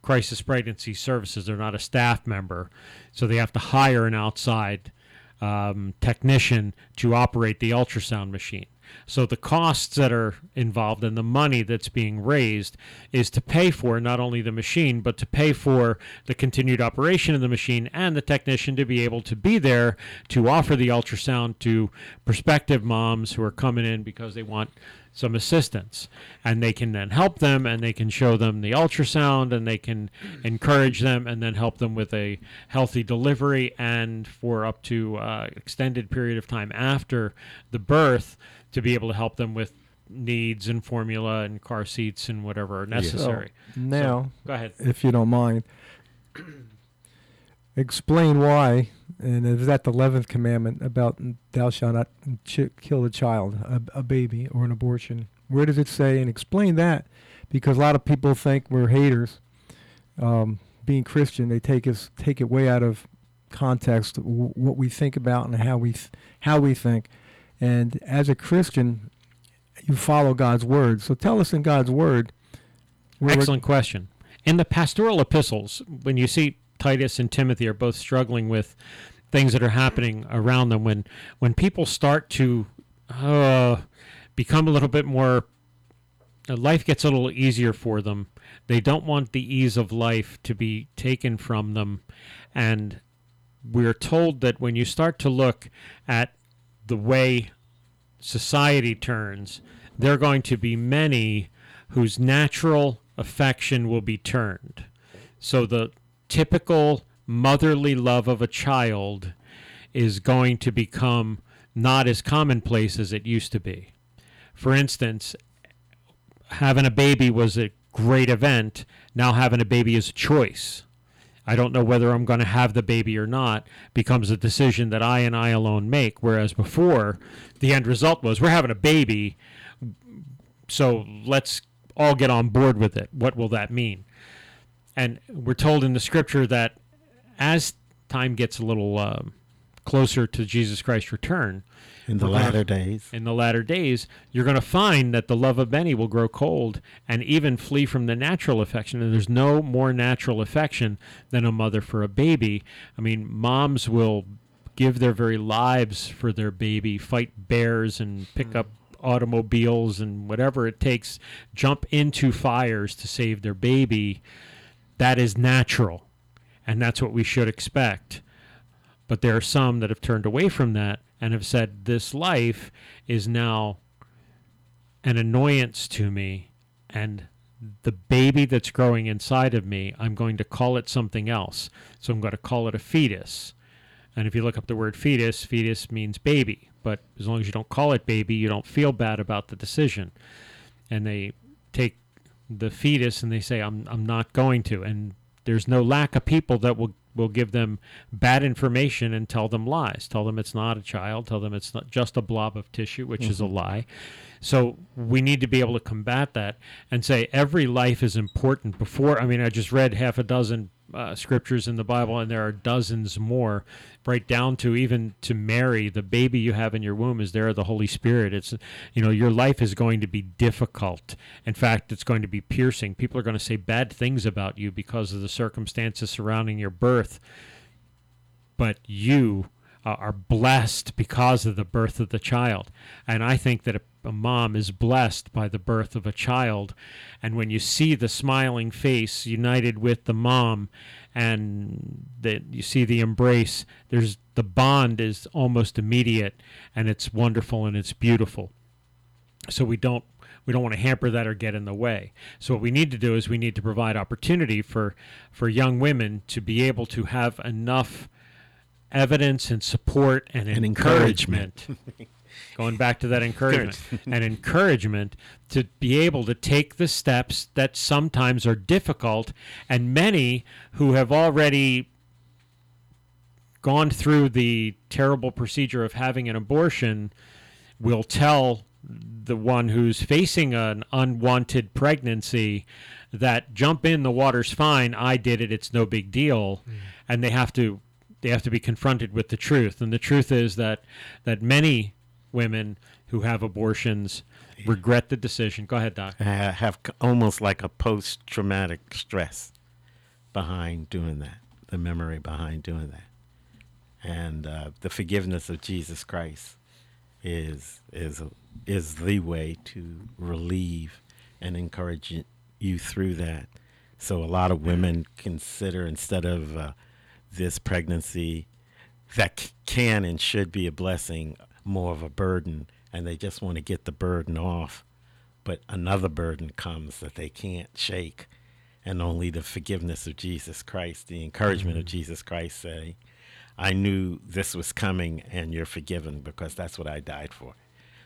crisis pregnancy services. They're not a staff member, so they have to hire an outside um, technician to operate the ultrasound machine. So the costs that are involved and the money that's being raised is to pay for not only the machine, but to pay for the continued operation of the machine and the technician to be able to be there to offer the ultrasound to prospective moms who are coming in because they want some assistance. And they can then help them and they can show them the ultrasound and they can encourage them and then help them with a healthy delivery and for up to uh, extended period of time after the birth to be able to help them with needs and formula and car seats and whatever are necessary. So, now, Go ahead. if you don't mind, explain why, and is that the eleventh commandment about thou shalt not ch- kill a child, a, a baby, or an abortion? Where does it say? And explain that, because a lot of people think we're haters. Um, being Christian, they take us take it way out of context w- what we think about and how we th- how we think. And as a Christian, you follow God's word. So tell us in God's word. Excellent question. In the pastoral epistles, when you see Titus and Timothy are both struggling with things that are happening around them, when when people start to uh, become a little bit more, uh, life gets a little easier for them. They don't want the ease of life to be taken from them, and we're told that when you start to look at the way society turns, there are going to be many whose natural affection will be turned. So the typical motherly love of a child is going to become not as commonplace as it used to be. For instance, having a baby was a great event. Now having a baby is a choice. I don't know whether I'm going to have the baby or not becomes a decision that I and I alone make. Whereas before, the end result was we're having a baby, so let's all get on board with it. What will that mean? And we're told in the scripture that as time gets a little um, closer to Jesus Christ's return, In the We're gonna- latter days, in the latter days, you're going to find that the love of many will grow cold and even flee from the natural affection. And there's no more natural affection than a mother for a baby. I mean, moms will give their very lives for their baby, fight bears and pick mm. up automobiles and whatever it takes, jump into fires to save their baby. That is natural. And that's what we should expect. But there are some that have turned away from that and have said, This life is now an annoyance to me. And the baby that's growing inside of me, I'm going to call it something else. So I'm going to call it a fetus. And if you look up the word fetus, fetus means baby. But as long as you don't call it baby, you don't feel bad about the decision. And they take the fetus and they say, I'm, I'm not going to. And there's no lack of people that will, will give them bad information and tell them lies. Tell them it's not a child. Tell them it's not just a blob of tissue, which is a mm-hmm. lie. So we need to be able to combat that and say every life is important. Before, I mean, I just read half a dozen uh, scriptures in the Bible, and there are dozens more, right down to even to Mary, the baby you have in your womb is there the Holy Spirit. It's, you know, your life is going to be difficult. In fact, it's going to be piercing. People are going to say bad things about you because of the circumstances surrounding your birth but you uh, are blessed because of the birth of the child. And I think that a, mom is blessed by the birth of a child. And when you see the smiling face united with the mom and that you see the embrace, there's the bond is almost immediate and it's wonderful and it's beautiful. So we don't we don't want to hamper that or get in the way. So what we need to do is we need to provide opportunity for for young women to be able to have enough evidence and support and, And encouragement. [laughs] Going back to that encouragement [laughs] and encouragement to be able to take the steps that sometimes are difficult, and many who have already gone through the terrible procedure of having an abortion will tell the one who's facing an unwanted pregnancy that jump in the water's fine i did it it's no big deal. Mm. And they have to they have to be confronted with the truth. And the truth is that that many women who have abortions regret the decision. Go ahead doc. Ha- have almost like a post-traumatic stress behind doing that, the memory behind doing that, and uh, the forgiveness of Jesus Christ is is is the way to relieve and encourage you through that. So a lot of women consider instead of uh, this pregnancy that c- can and should be a blessing, more of a burden, and they just want to get the burden off. But another burden comes that they can't shake, and only the forgiveness of Jesus Christ, the encouragement of mm-hmm. Jesus Christ, say, I knew this was coming, and you're forgiven because that's what I died for.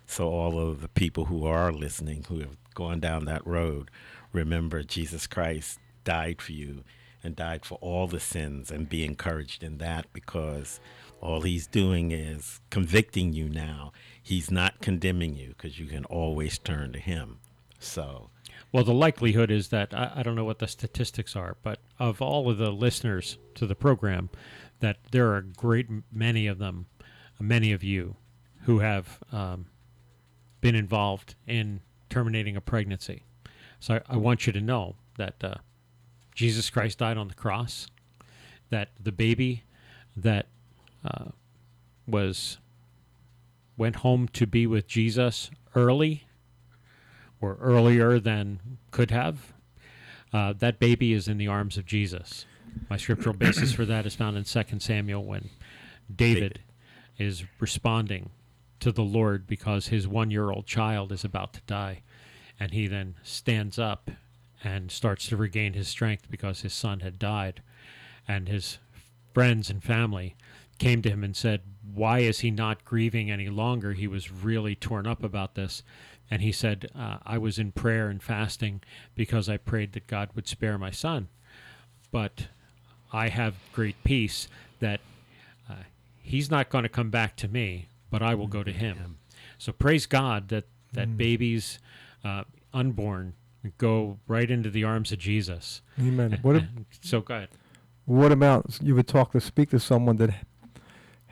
So, all of the people who are listening, who have gone down that road, remember Jesus Christ died for you and died for all the sins, and be encouraged in that because all he's doing is convicting you now. He's not condemning you because you can always turn to him. So Well, the likelihood is that I, I don't know what the statistics are, but of all of the listeners to the program, that there are a great many of them, many of you, who have um, been involved in terminating a pregnancy. So I, I want you to know that uh, Jesus Christ died on the cross, that the baby that uh, was went home to be with Jesus early or earlier than could have, uh, that baby is in the arms of Jesus. My scriptural basis for that is found in 2 Samuel when David is responding to the Lord because his one year old child is about to die. And he then stands up and starts to regain his strength because his son had died. And his friends and family came to him and said, Why is he not grieving any longer? He was really torn up about this. And he said, uh, I was in prayer and fasting because I prayed that God would spare my son. But I have great peace that uh, he's not going to come back to me, but I will go to him. So praise God that, that babies uh, unborn go right into the arms of Jesus. Amen. [laughs] What ab- so go ahead. what about you would talk to speak to someone that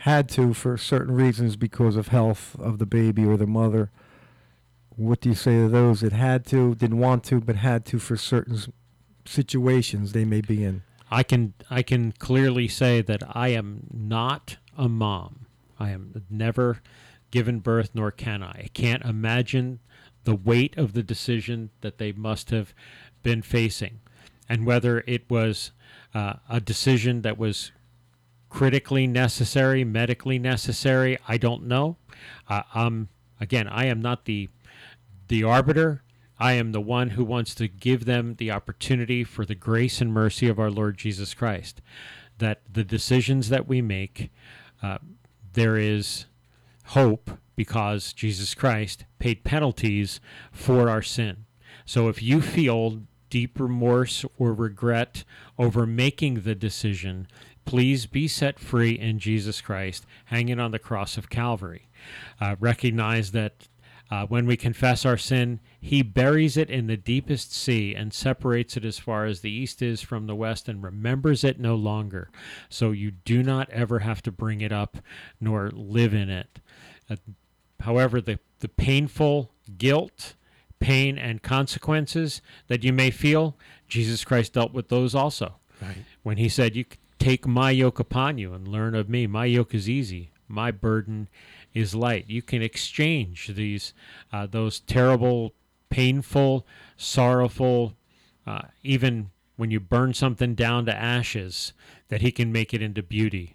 had to for certain reasons because of health of the baby or the mother? What do you say to those that had to, didn't want to, but had to for certain situations they may be in? I can I can clearly say that I am not a mom. I am never given birth, nor can I. I can't imagine the weight of the decision that they must have been facing, and whether it was uh, a decision that was critically necessary, medically necessary. I don't know. Uh, um, again, I am not the the arbiter. I am the one who wants to give them the opportunity for the grace and mercy of our Lord Jesus Christ. That the decisions that we make, uh, there is hope because Jesus Christ paid penalties for our sin. So if you feel deep remorse or regret over making the decision, please be set free in Jesus Christ, hanging on the cross of Calvary. Uh, recognize that uh, when we confess our sin, He buries it in the deepest sea and separates it as far as the east is from the west and remembers it no longer. So you do not ever have to bring it up nor live in it. Uh, however, the, the painful guilt, pain, and consequences that you may feel, Jesus Christ dealt with those also. Right. When he said, You take my yoke upon you and learn of me. My yoke is easy, my burden is light. You can exchange these, uh, those terrible, painful, sorrowful, uh, even when you burn something down to ashes, that he can make it into beauty.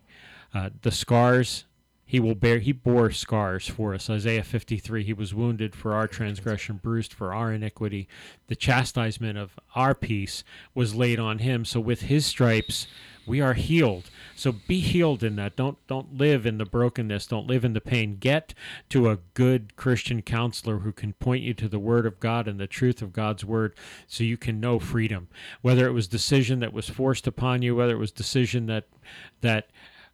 Uh, the scars he will bear he bore scars for us isaiah 53 he was wounded for our transgression bruised for our iniquity the chastisement of our peace was laid on him so with his stripes we are healed so be healed in that don't don't live in the brokenness don't live in the pain get to a good christian counselor who can point you to the word of god and the truth of god's word so you can know freedom whether it was decision that was forced upon you whether it was decision that that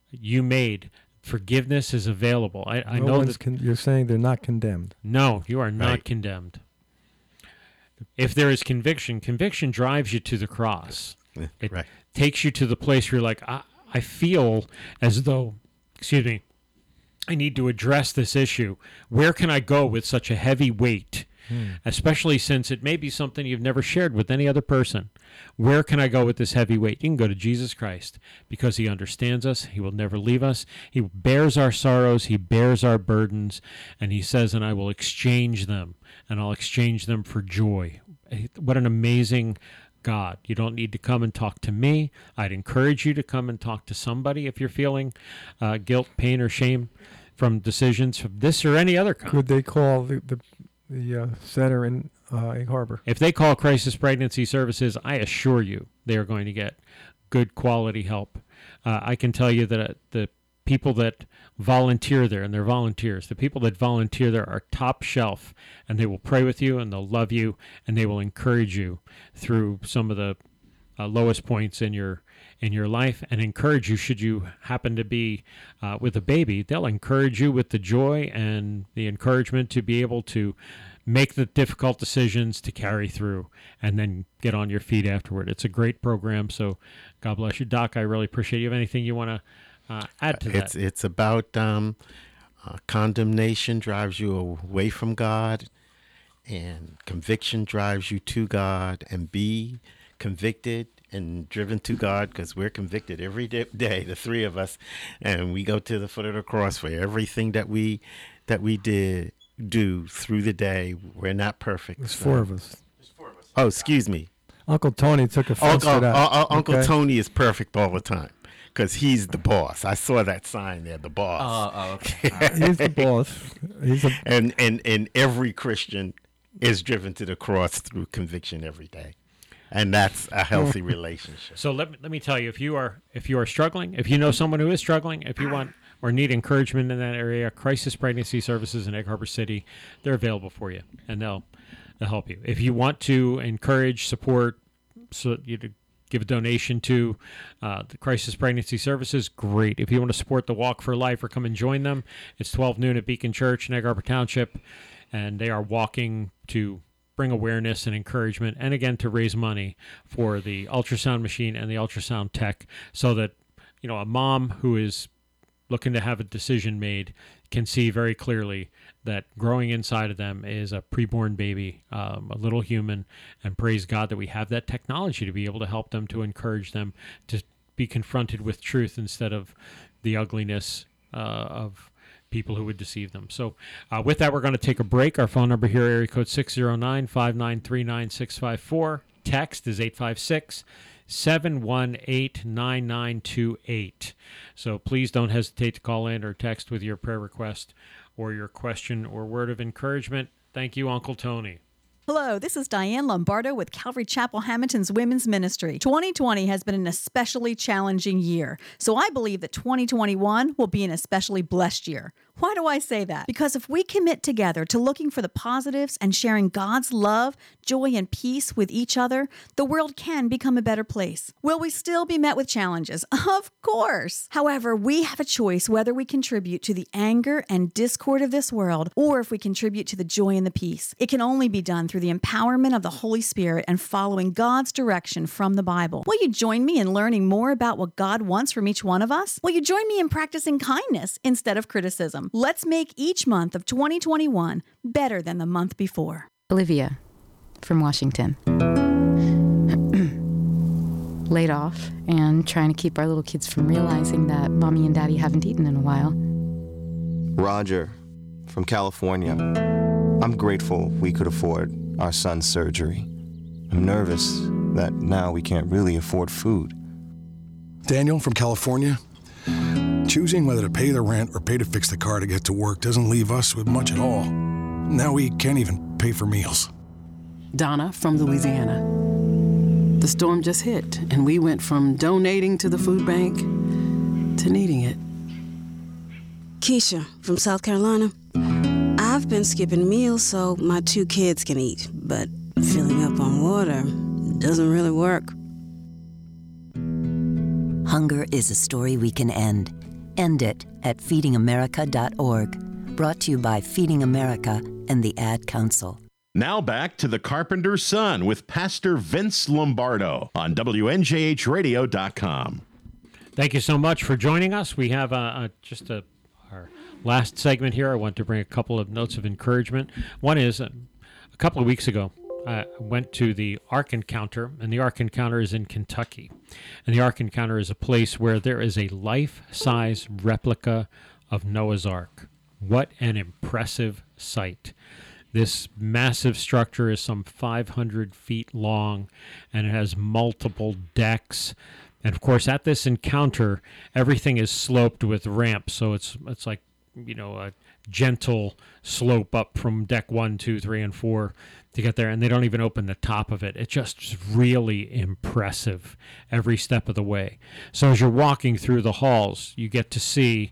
you made forgiveness is available i, I no know one's that con- you're saying they're not condemned. no, you are not Right. condemned. If there is conviction, conviction drives you to the cross. It right. Takes you to the place where you're like, I, I feel as though, excuse me, I need to address this issue. Where can I go with such a heavy weight? Hmm. Especially since it may be something you've never shared with any other person. Where can I go with this heavy weight? You can go to Jesus Christ because he understands us. He will never leave us. He bears our sorrows. He bears our burdens. And he says, and I will exchange them, and I'll exchange them for joy. Eh, what an amazing God. You don't need to come and talk to me. I'd encourage you to come and talk to somebody if you're feeling uh, guilt, pain, or shame from decisions from this or any other kind. Could they call the the, the uh, center in uh, Egg Harbor? If they call Crisis Pregnancy Services, I assure you they are going to get good quality help. Uh, I can tell you that uh, the people that volunteer there, and they're volunteers, the people that volunteer there are top shelf, and they will pray with you, and they'll love you, and they will encourage you through some of the uh, lowest points in your in your life, and encourage you should you happen to be uh, with a baby. They'll encourage you with the joy and the encouragement to be able to make the difficult decisions to carry through, and then get on your feet afterward. It's a great program. So, God bless you, Doc. I really appreciate you. Have anything you want to uh, add to It's that? it's about um, uh, condemnation drives you away from God, and conviction drives you to God. And be convicted and driven to God because we're convicted every day, day, the three of us, and we go to the foot of the cross for everything that we that we did do through the day. We're not perfect. There's so- four of us. Oh, excuse me. Uncle Tony took offense Uncle, to that. uh, uh, Uncle okay? Tony is perfect all the time because he's the boss. I saw that sign there, the boss. Oh, oh, okay. [laughs] He's the boss. He's a and and and every Christian is driven to the cross through conviction every day, and that's a healthy [laughs] relationship. So let me, let me tell you, if you are if you are struggling, if you know someone who is struggling, if you want or need encouragement in that area, Crisis Pregnancy Services in Egg Harbor City, they're available for you, and they'll they'll help you. If you want to encourage, support, so you to give a donation to uh, the Crisis Pregnancy Services, great. If you want to support the Walk for Life or come and join them, it's 12 noon at Beacon Church in Egg Harbor Township, and they are walking to bring awareness and encouragement, and again to raise money for the ultrasound machine and the ultrasound tech, so that you know a mom who is looking to have a decision made can see very clearly that growing inside of them is a preborn baby, um, a little human, and praise God that we have that technology to be able to help them, to encourage them to be confronted with truth instead of the ugliness uh, of people who would deceive them. So, uh, with that, we're going to take a break. Our phone number here, area code 609 593 9654. Text is 856 718 9928. So please don't hesitate to call in or text with your prayer request or your question or word of encouragement. Thank you, Uncle Tony. Hello, this is Diane Lombardo with Calvary Chapel Hamilton's Women's Ministry. 2020 has been an especially challenging year, so I believe that 2021 will be an especially blessed year. Why do I say that? Because if we commit together to looking for the positives and sharing God's love, joy, and peace with each other, the world can become a better place. Will we still be met with challenges? [laughs] Of course. However, we have a choice whether we contribute to the anger and discord of this world or if we contribute to the joy and the peace. It can only be done through the empowerment of the Holy Spirit and following God's direction from the Bible. Will you join me in learning more about what God wants from each one of us? Will you join me in practicing kindness instead of criticism? Let's make each month of 2021 better than the month before. Olivia from Washington. [clears throat] Laid off and trying to keep our little kids from realizing that mommy and daddy haven't eaten in a while. Roger from California. I'm grateful we could afford our son's surgery. I'm nervous that now we can't really afford food. Daniel from California. Choosing whether to pay the rent or pay to fix the car to get to work doesn't leave us with much at all. Now we can't even pay for meals. Donna from Louisiana. The storm just hit, and we went from donating to the food bank to needing it. Keisha from South Carolina. I've been skipping meals so my two kids can eat, but filling up on water doesn't really work. Hunger is a story we can end. End it at feedingamerica.org. Brought to you by Feeding America and the Ad Council. Now back to the Carpenter's Son with Pastor Vince Lombardo on WNJHradio.com. Thank you so much for joining us. We have uh, uh, just a, our last segment here. I want to bring a couple of notes of encouragement. One is uh, a couple of weeks ago, I went to the Ark Encounter, and the Ark Encounter is in Kentucky. And the Ark Encounter is a place where there is a life size replica of Noah's Ark. What an impressive sight! This massive structure is some 500 feet long and it has multiple decks. And of course, at this encounter, everything is sloped with ramps. So it's, it's like, you know, a gentle slope up from deck one, two, three, and four to get there. And they don't even open the top of it. It's just really impressive every step of the way. So as you're walking through the halls, you get to see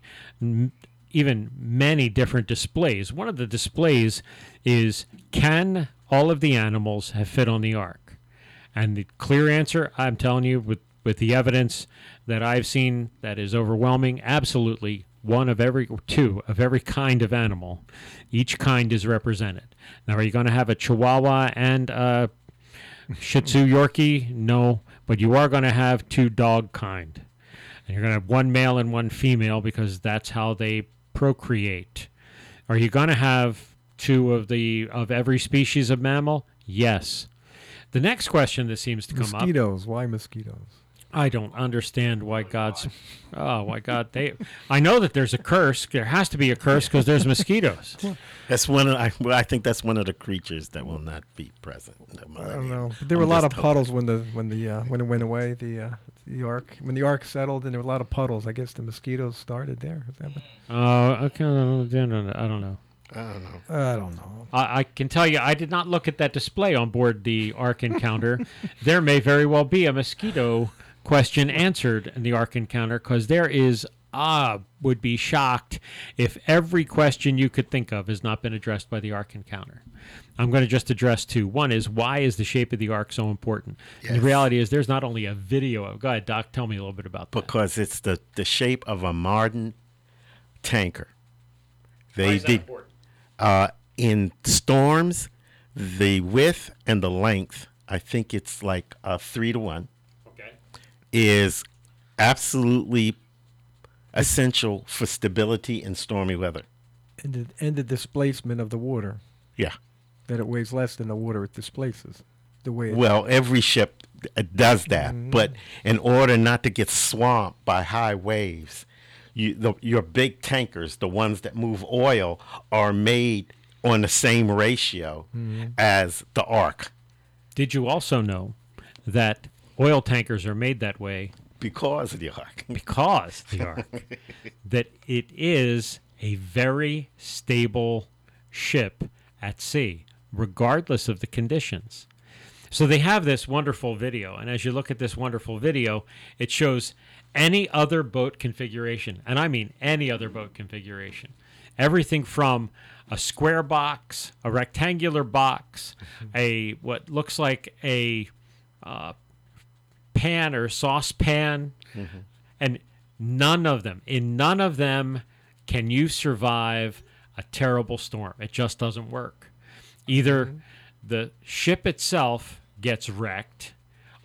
even many different displays. One of the displays is can all of the animals have fit on the ark? And the clear answer, I'm telling you, with, with the evidence that I've seen that is overwhelming, absolutely one of every two of every kind of animal. Each kind is represented. Now, are you going to have a Chihuahua and a Shih Tzu Yorkie? No, but you are going to have two dog kind, and you're going to have one male and one female because that's how they procreate. Are you going to have two of the of every species of mammal? Yes. The next question that seems to come up Mosquitoes. Why mosquitoes? I don't understand why God's. Oh, why God? They. I know that there's a curse. There has to be a curse because there's mosquitoes. That's one of I, well, I think that's one of the creatures that will not be present. in the I don't know. But there were I'm a lot of hoping. puddles when the when the uh, when it went away. The uh, the ark when the ark settled, and there were a lot of puddles. I guess the mosquitoes started there. Oh, Uh, okay, I don't know. I don't know. I don't know. I don't know. I, I can tell you, I did not look at that display on board the Ark Encounter. [laughs] there may very well be a mosquito question answered in the Ark Encounter because there is. I would be shocked if every question you could think of has not been addressed by the Ark Encounter. I'm going to just address two. One is why is the shape of the Ark so important? And Yes. the reality is there's not only a video of. Go ahead, Doc. Tell me a little bit about that. because it's the, the shape of a modern tanker. They is that did important? uh, in storms, the width and the length. I think it's like a three to one. Okay. Is absolutely essential for stability in stormy weather. And the, and the displacement of the water. Yeah. That it weighs less than the water it displaces. The way. It, Well, every ship uh, does that, Mhm. but in order not to get swamped by high waves, you, the, your big tankers, the ones that move oil, are made on the same ratio Mhm. as the Ark. Did you also know that oil tankers are made that way because of the Ark? because the Ark. [laughs] that it is a very stable ship at sea, regardless of the conditions. So they have this wonderful video, and as you look at this wonderful video, it shows any other boat configuration, and I mean any other boat configuration. Everything from a square box, a rectangular box, a what looks like a uh, pan or saucepan, mm-hmm. and none of them, in none of them, can you survive a terrible storm. It just doesn't work. Either mm-hmm. the ship itself gets wrecked,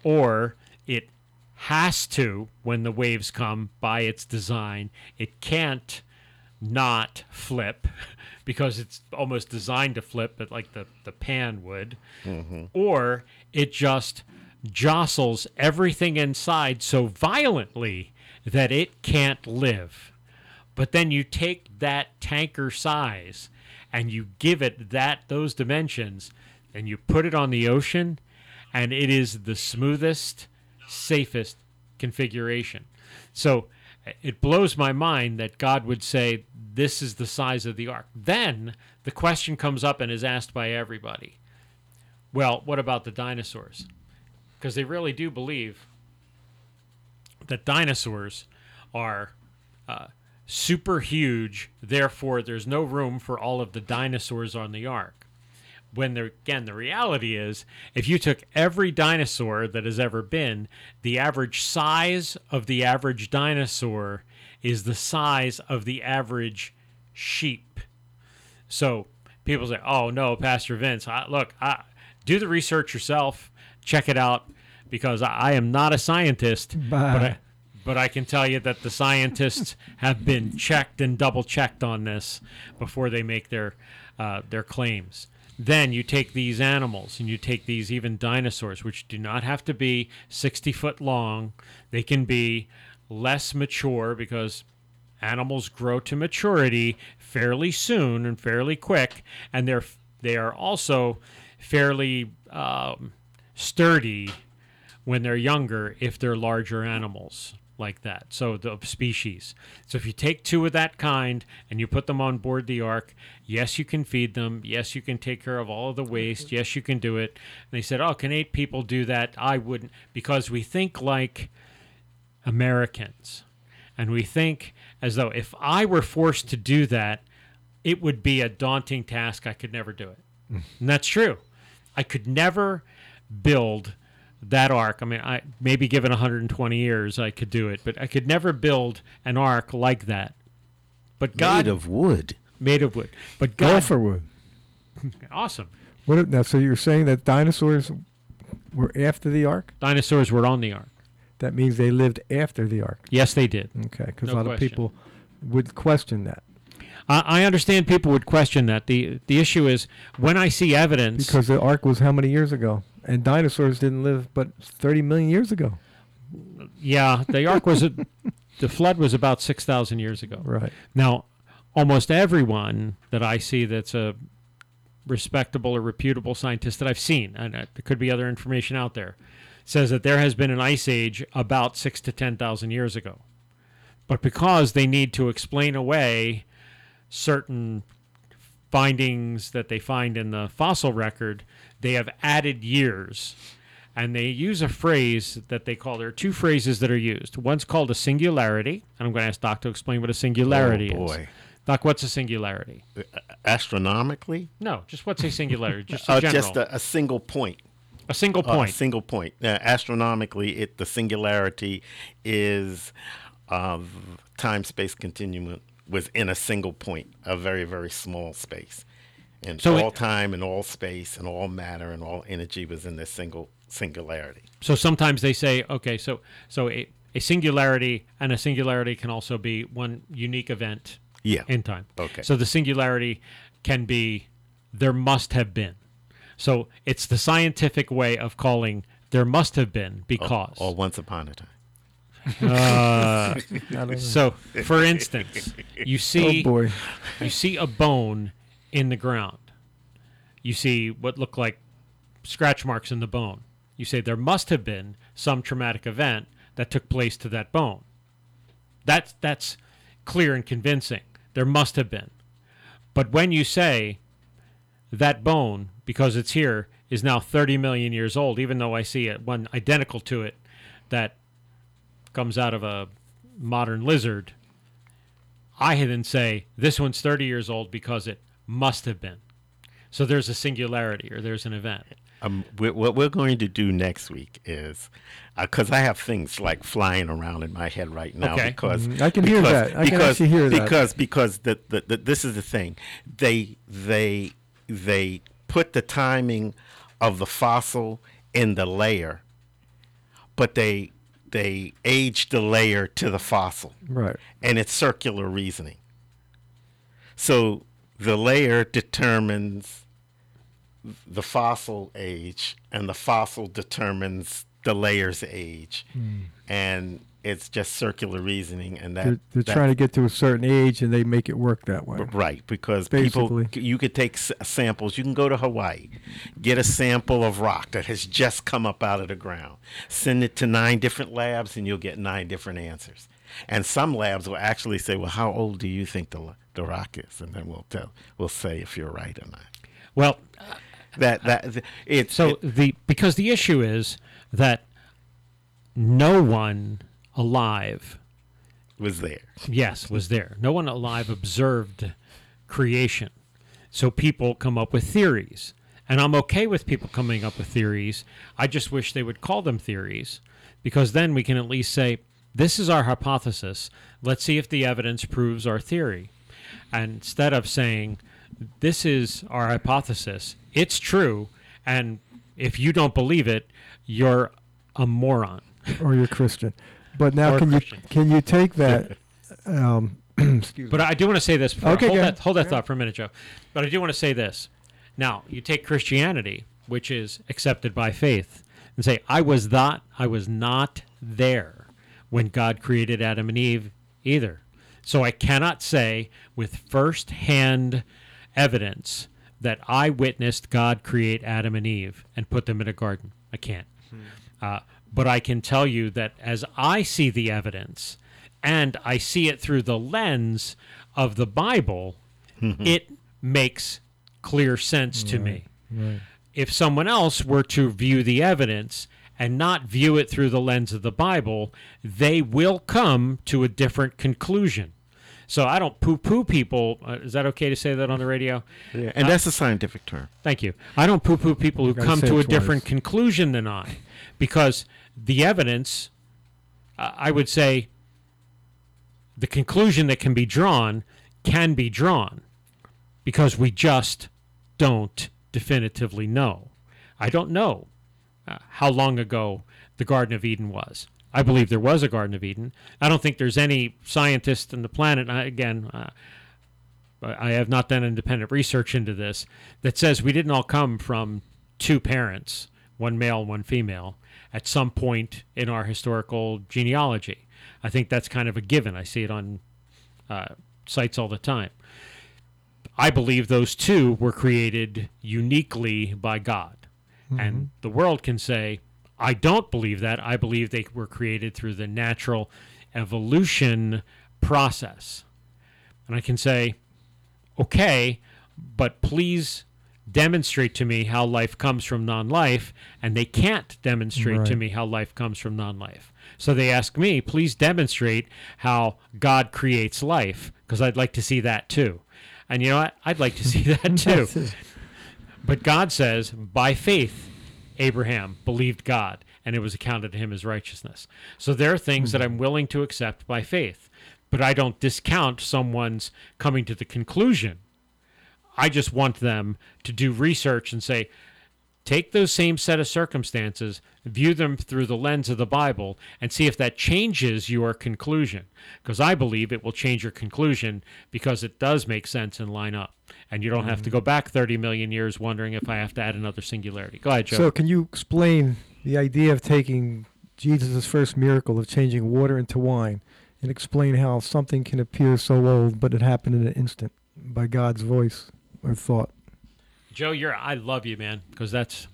or it has to when the waves come by its design. It can't not flip [laughs] because it's almost designed to flip, but like the, the pan would. Mm-hmm. Or it just jostles everything inside so violently that it can't live. But then you take that tanker size and you give it that those dimensions and you put it on the ocean and it is the smoothest, safest configuration. So eh, it blows my mind that God would say this is the size of the ark. Then the question comes up and is asked by everybody. Well, what about the dinosaurs? Because they really do believe that dinosaurs are uh, super huge, therefore, there's no room for all of the dinosaurs on the ark. When the, again, the reality is, if you took every dinosaur that has ever been, the average size of the average dinosaur is the size of the average sheep. So people say, "Oh no, Pastor Vince, I, look, I, do the research yourself, check it out, because I, am not a scientist, but I, but I can tell you that the scientists [laughs] have been checked and double checked on this before they make their uh, their claims." Then you take these animals and you take these even dinosaurs, which do not have to be 60 foot long. They can be less mature because animals grow to maturity fairly soon and fairly quick, and they're they are also fairly um, sturdy when they're younger if they're larger animals like that. So the species. So if you take two of that kind and you put them on board the ark, yes, you can feed them. Yes, you can take care of all of the waste. Yes, you can do it. And they said, "Oh, can eight people do that?" I wouldn't because we think like Americans. And we think as though if I were forced to do that, it would be a daunting task. I could never do it. Mm. and that's true. I could never build that ark. I mean, I maybe given 120 years I could do it, but I could never build an ark like that. But God Made of wood. made of wood. But God, Gopher wood. [laughs] awesome. What if- now? So you're saying that dinosaurs were after the ark? Dinosaurs were on the ark. That means they lived after the ark. Yes, they did. Okay, because No a lot question. of people would question that I, I understand people would question that. the The issue is when I see evidence. because the ark was how many years ago, and dinosaurs didn't live but 30 million years ago. yeah, the ark was a, [laughs] the flood was about six thousand years ago. Right. Now, almost everyone that I see that's a respectable or reputable scientist that I've seen, and there could be other information out there, says that there has been an ice age about six to ten thousand years ago. But because they need to explain away certain findings that they find in the fossil record, they have added years. And they use a phrase that they call there are two phrases that are used. One's called a singularity, and I'm going to ask Doc to explain what a singularity Oh, is. boy. Doc, what's a singularity? Astronomically? No, just what's a singularity? [laughs] Just Uh, general. just a, a single point. A single Uh, point. a single point. Uh, astronomically, it the singularity is of time space continuum within a single point, a very very small space, and So it- all time and all space and all matter and all energy was in this single singularity. So sometimes they say, okay, so so a, a singularity and a singularity can also be one unique event Yeah. in time. Okay. So the singularity can be there must have been. So it's the scientific way of calling there must have been because. or once upon a time. Uh, I don't know. so, for instance, you see, Oh, boy. you see a bone in the ground. You see what look like scratch marks in the bone. You say there must have been some traumatic event that took place to that bone. That's that's clear and convincing. There must have been. But when you say that bone, because it's here, is now 30 million years old, even though I see it, one identical to it that comes out of a modern lizard, I then say this one's 30 years old because it must have been. So there's a singularity or there's an event. Um, we- what we're going to do next week is, because I have things like flying around in my head right now. Okay. Because Mhm. I can hear that. I can because, actually hear that. Because because the, the, the this is the thing. They they they put the timing of the fossil in the layer, but they they age the layer to the fossil. Right. And it's circular reasoning. So the layer determines the fossil age, and the fossil determines the layer's age. Hmm. And it's just circular reasoning, and that They're, they're that- trying to get to a certain age and they make it work that way. Right, because Basically. people, you could take samples. You can go to Hawaii, get a sample of rock that has just come up out of the ground, send it to nine different labs, and you'll get nine different answers. And some labs will actually say, "Well, how old do you think the the rock is?" And then we'll tell, we'll say if you're right or not. Well, that that it's so the because the issue is that no one alive was there. Yes, was there. No one alive observed creation. So people come up with theories. And I'm okay with people coming up with theories. I just wish they would call them theories because then we can at least say, this is our hypothesis. Let's see if the evidence proves our theory. And instead of saying, this is our hypothesis, it's true. And if you don't believe it, you're a moron. Or you're Christian. But now Or can Christian. you can you take that um, [clears throat] excuse But I do want to say this. For, Okay, hold go that, hold that thought for a minute, Joe. But I do want to say this. Now, you take Christianity, which is accepted by faith, and say, "I was not, I was not there when God created Adam and Eve either." So I cannot say with first-hand evidence that I witnessed God create Adam and Eve and put them in a garden. I can't. Uh, but I can tell you that as I see the evidence, and I see it through the lens of the Bible, it makes clear sense to me. Right. If someone else were to view the evidence and not view it through the lens of the Bible, they will come to a different conclusion. So I don't poo poo people. Uh, is that okay to say that on the radio? Yeah, and Uh, that's a scientific term. Thank you. I don't poo poo people who come to a different conclusion than I, because the evidence, I would say, the conclusion that can be drawn can be drawn because we just don't definitively know. I don't know uh, how long ago the Garden of Eden was. I believe there was a Garden of Eden. I don't think there's any scientist on the planet, I, again, uh, I have not done independent research into this, that says we didn't all come from two parents, one male, one female, at some point in our historical genealogy. I think that's kind of a given. I see it on uh, sites all the time. I believe those two were created uniquely by God. And the world can say, I don't believe that. I believe they were created through the natural evolution process. And I can say, okay, but please demonstrate to me how life comes from non life. And they can't demonstrate to me how life comes from non life. So they ask me, please demonstrate how God creates life, because I'd like to see that too. And you know what? I'd like to see [laughs] that too. But God says, by faith, Abraham believed God, and it was accounted to him as righteousness. So there are things that hmm. I'm willing to accept by faith, but I don't discount someone's coming to the conclusion. I just want them to do research and say, take those same set of circumstances, view them through the lens of the Bible, and see if that changes your conclusion. Because I believe it will change your conclusion because it does make sense and line up. And you don't have to go mm-hmm. back 30 million years wondering if I have to add another singularity. Go ahead, Joe. So, can you explain the idea of taking Jesus' first miracle of changing water into wine and explain how something can appear so old, but it happened in an instant by God's voice or thought? Joe, you're I love you, man, because that's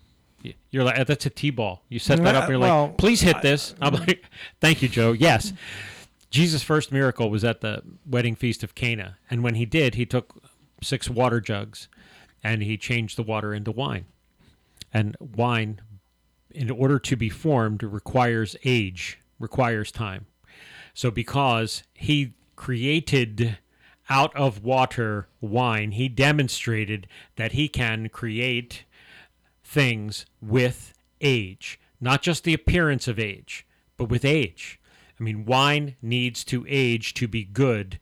you're like that's a T-ball. You set that up. You're well, like, please hit this. I'm mm-hmm. like, thank you, Joe. Yes, Jesus' first miracle was at the wedding feast of Cana, and when he did, he took six water jugs, and he changed the water into wine. And wine, in order to be formed, requires age, requires time. So because he created out of water wine, he demonstrated that he can create things with age, not just the appearance of age, but with age. I mean, wine needs to age to be good.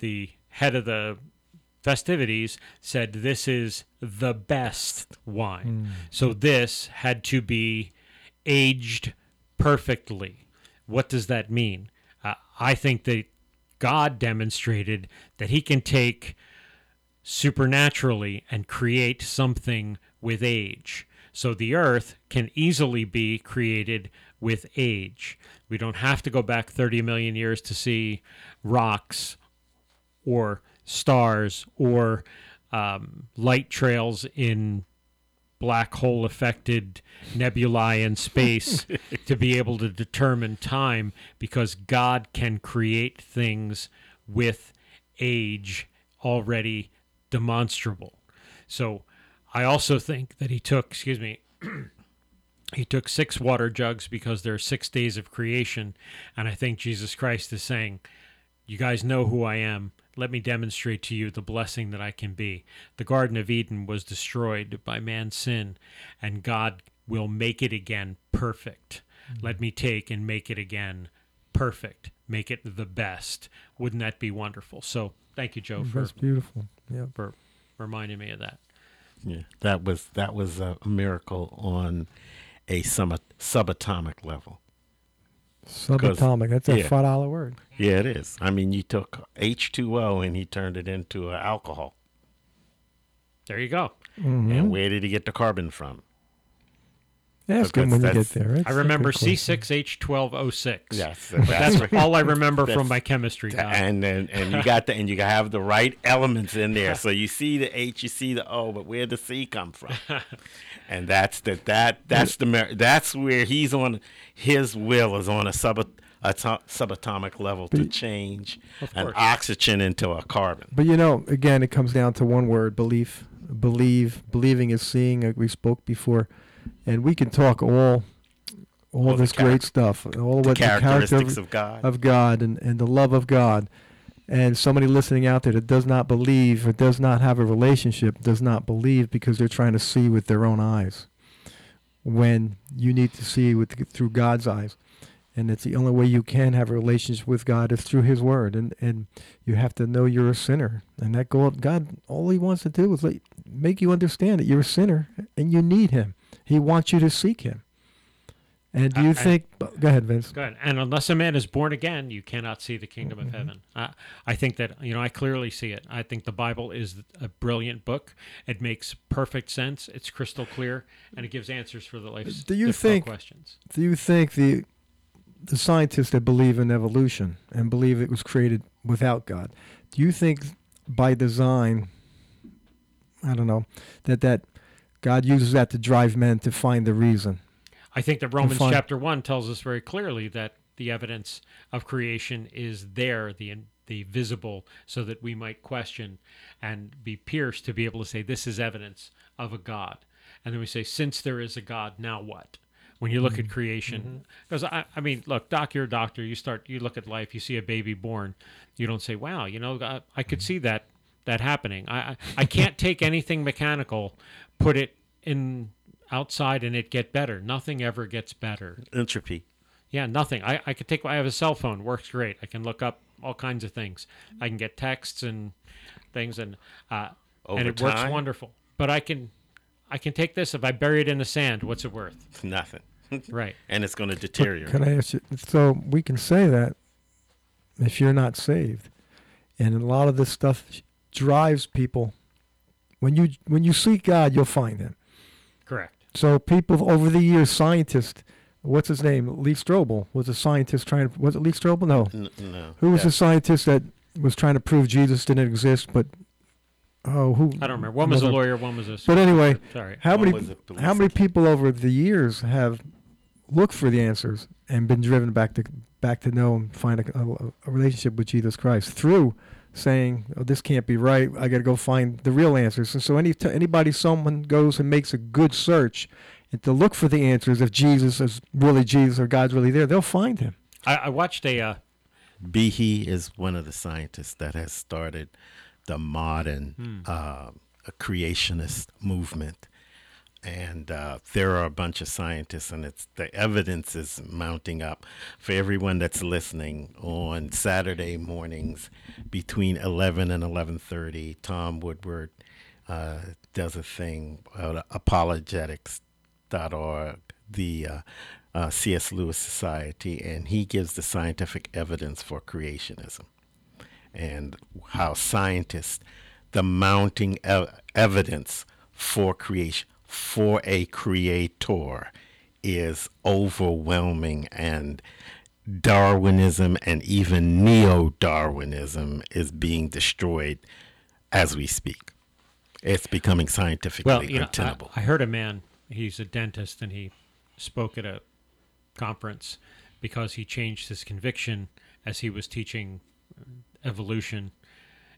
The head of the festivities said this is the best wine. So this had to be aged perfectly. What does that mean? Uh, I think that God demonstrated that he can take supernaturally and create something with age. So the earth can easily be created with age. We don't have to go back 30 million years to see rocks or stars or um, light trails in black hole affected nebulae in space [laughs] to be able to determine time because God can create things with age already demonstrable. So I also think that he took, excuse me, [clears throat] he took six water jugs because there are six days of creation. And I think Jesus Christ is saying, You guys know who I am. Let me demonstrate to you the blessing that I can be. The Garden of Eden was destroyed by man's sin, and God will make it again perfect. Mm. Let me take and make it again perfect. Make it the best. Wouldn't that be wonderful? So thank you, Joe, for That's beautiful. Yeah. for reminding me of that. Yeah, that was that was a miracle on a sub subatomic level. 'Cause- Subatomic. That's a yeah. five dollar word. Yeah, it is. I mean, you took H two O and he turned it into an alcohol. There you go. Mhm. And where did he get the carbon from? Yeah, it's good when you get there. It's I a remember. C6H12O6. Yes, But that's right. all I [laughs] remember That's- from my chemistry. Doc. And then and you got the and you have the right elements in there. So you see the H, you see the O, but where the C come from? [laughs] and that's the that that's the mer- that's where he's on his will is on a sub a subatomic level to change an oxygen into a carbon. But you know, again, it comes down to one word: belief. Believe. Believing is seeing. Like we spoke before, and we can talk all, all All this great stuff, all the what the character characteristics of God. of God, and and the love of God. And somebody listening out there that does not believe or does not have a relationship does not believe because they're trying to see with their own eyes, when you need to see with through God's eyes. and it's the only way you can have a relationship with God is through His Word, and and you have to know you're a sinner, and that God, God all He wants to do is let, make you understand that you're a sinner and you need Him. He wants you to seek Him. And do you Uh, think? go ahead, Vince. Go ahead. And unless a man is born again, you cannot see the kingdom Mm-hmm. of heaven. I, I think that you know I clearly see it. I think the Bible is a brilliant book. It makes perfect sense. It's crystal clear, and it gives answers for the life's Do you think? questions. Do you think the the scientists that believe in evolution and believe it was created without God, do you think by design, I don't know, that that God uses that to drive men to find the reason? I think that Romans find- chapter one tells us very clearly that the evidence of creation is there, the the visible, so that we might question and be pierced to be able to say this is evidence of a God. And then we say, since there is a God, now what? When you look Mm-hmm. at creation, because I, I mean, look, doc, you're a doctor. You start, you look at life. You see a baby born. You don't say, "Wow, you know, I, I could see that that happening." I, I, I can't take anything mechanical, put it in outside, and it get better. Nothing ever gets better. Entropy. Yeah, nothing. I, I could take. I have a cell phone. Works great. I can look up all kinds of things. I can get texts and things, and uh, Over and it works wonderful. But I can, I can take this. If I bury it in the sand, what's it worth? [laughs] Nothing. [laughs] Right. And it's going to deteriorate. Can I ask you? So we can say that if you're not saved, and a lot of this stuff drives people. When you when you seek God, you'll find Him. Correct. So people over the years, scientists, what's his name? Lee Strobel was a scientist trying. to Was it Lee Strobel? No. N- no. Who was Yeah. the scientist that was trying to prove Jesus didn't exist? But oh, who? I don't remember. One was a lawyer, one was a- But anyway, Sorry. how One many was a police how many people over the years have looked for the answers and been driven back to back to know and find a, a, a relationship with Jesus Christ through saying, "Oh, this can't be right. I got to go find the real answers." And so, any t- anybody, someone goes and makes a good search and to look for the answers if Jesus is really Jesus or God's really there, they'll find Him. I, I watched a. Uh, Behe is one of the scientists that has started the modern Hmm. uh, creationist movement. And uh, there are a bunch of scientists, and it's the evidence is mounting up for everyone that's listening on Saturday mornings between 11 and 11:30. Tom Woodward uh, does a thing, uh, apologetics.org, the uh, uh, C.S. Lewis Society, and he gives the scientific evidence for creationism and how scientists, the mounting ev- evidence for creation, for a creator, is overwhelming, and Darwinism and even neo Darwinism is being destroyed as we speak. It's becoming scientifically well, you know, I, untenable. I heard a man. He's a dentist, and he spoke at a conference because he changed his conviction as he was teaching evolution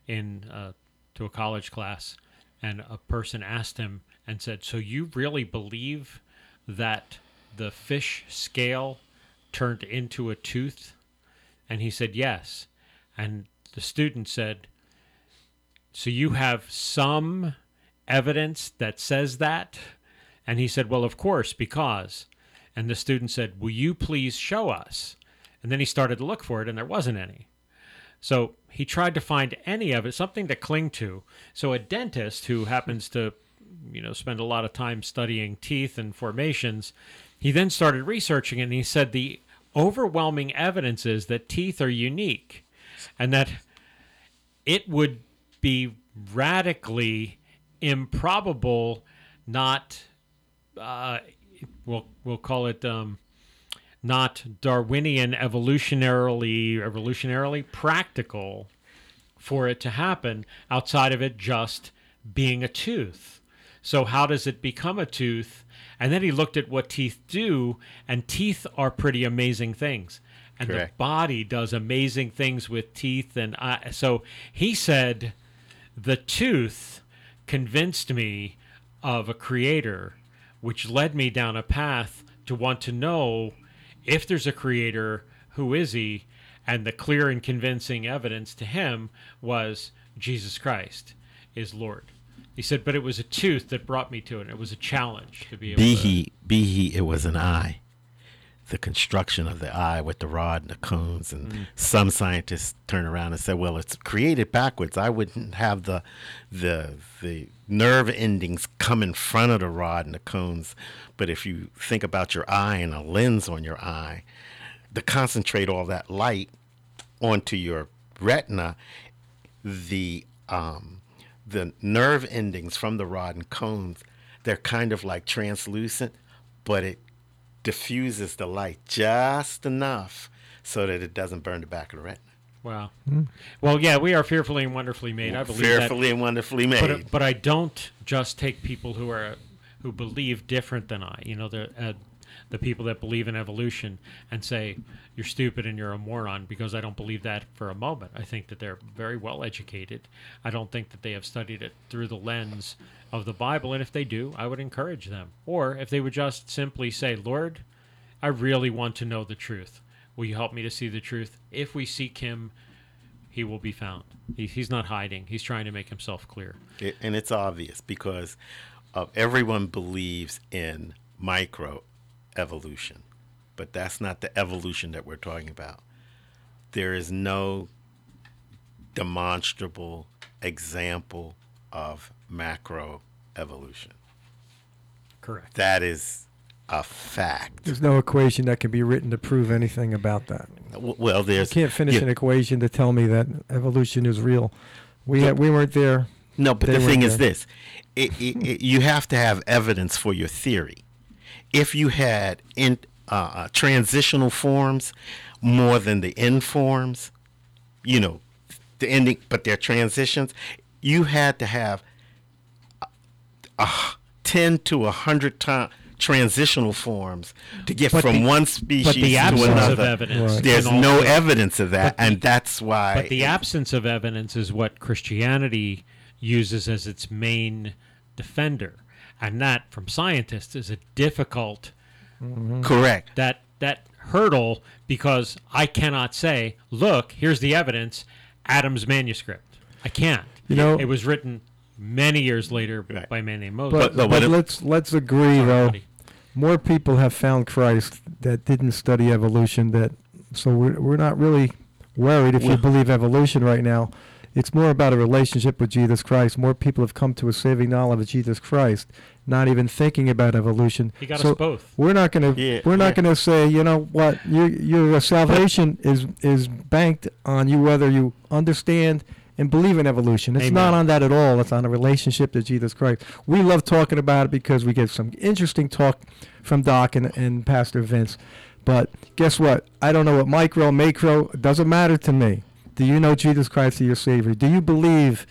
in uh, to a college class, and a person asked him and said, "So you really believe that the fish scale turned into a tooth?" And he said, "Yes." And the student said, "So you have some evidence that says that?" And he said, "Well, of course, because." And the student said, "Will you please show us?" And then he started to look for it, and there wasn't any. So he tried to find any of it, something to cling to. So a dentist who happens to, you know, spend a lot of time studying teeth and formations, he then started researching and he said the overwhelming evidence is that teeth are unique and that it would be radically improbable, not, uh, we'll, we'll call it, um, not Darwinian evolutionarily evolutionarily practical for it to happen outside of it just being a tooth. So how does it become a tooth? And then he looked at what teeth do, and teeth are pretty amazing things. And Correct. the body does amazing things with teeth. And I, so he said, the tooth convinced me of a creator, which led me down a path to want to know if there's a creator, who is he? And the clear and convincing evidence to him was Jesus Christ is Lord. He said, but it was a tooth that brought me to it. It was a challenge to be able be to. be he. it was an eye. the construction of the eye with the rod and the cones. And Mm. some scientists turn around and say, "Well, it's created backwards. I wouldn't have the the the nerve endings come in front of the rod and the cones." But if you think about your eye and a lens on your eye, to concentrate all that light onto your retina, the um, the nerve endings from the rod and cones, they're kind of like translucent, but it diffuses the light just enough so that it doesn't burn the back of the retina. Wow. Hmm. Well, yeah, we are fearfully and wonderfully made. I believe that. Fearfully and wonderfully But, made. but I don't just take people who are who believe different than I. You know, the uh, the people that believe in evolution and say you're stupid and you're a moron because I don't believe that for a moment. I think that they're very well educated. I don't think that they have studied it through the lens of the Bible, and if they do, I would encourage them. Or if they would just simply say, "Lord, I really want to know the truth. Will you help me to see the truth? If we seek Him." he will be found. He, he's not hiding. He's trying to make himself clear. And it's obvious because uh, everyone believes in micro evolution, but that's not the evolution that we're talking about. There is no demonstrable example of macro evolution. Correct. That is a fact. There's no equation that can be written to prove anything about that. Well, there's you can't finish yeah. an equation to tell me that evolution is real. We had, we weren't there. No, but the thing weren't is there. this: it, it, it, you have to have evidence for your theory. If you had in uh, uh, transitional forms more than the end forms, you know, the ending, but they're transitions. You had to have uh, ten to a hundred times transitional forms to get But from the- one but species the to absence of another. evidence Right. There's no also- evidence of that, But the- and that's why. But the absence of evidence is what Christianity uses as its main defender, and that, from scientists, is a difficult. Mm-hmm. Correct. That that hurdle because I cannot say, look, here's the evidence, Adam's manuscript. I can't. You know- it was written many years later by a man named Moses. But, but let's let's agree though. More people have found Christ that didn't study evolution. That so we're we're not really worried if you Well- believe evolution right now. It's more about a relationship with Jesus Christ. More people have come to a saving knowledge of Jesus Christ, not even thinking about evolution. He got us both. We're not going to Yeah, we're yeah. not going to say you know what your your salvation is is banked on you whether you understand and believe in evolution. It's not on that at all. It's on a relationship to Jesus Christ. We love talking about it because we get some interesting talk from Doc and, and Pastor Vince. But guess what? I don't know what micro, macro, doesn't matter to me. Do you know Jesus Christ as your Savior? Do you believe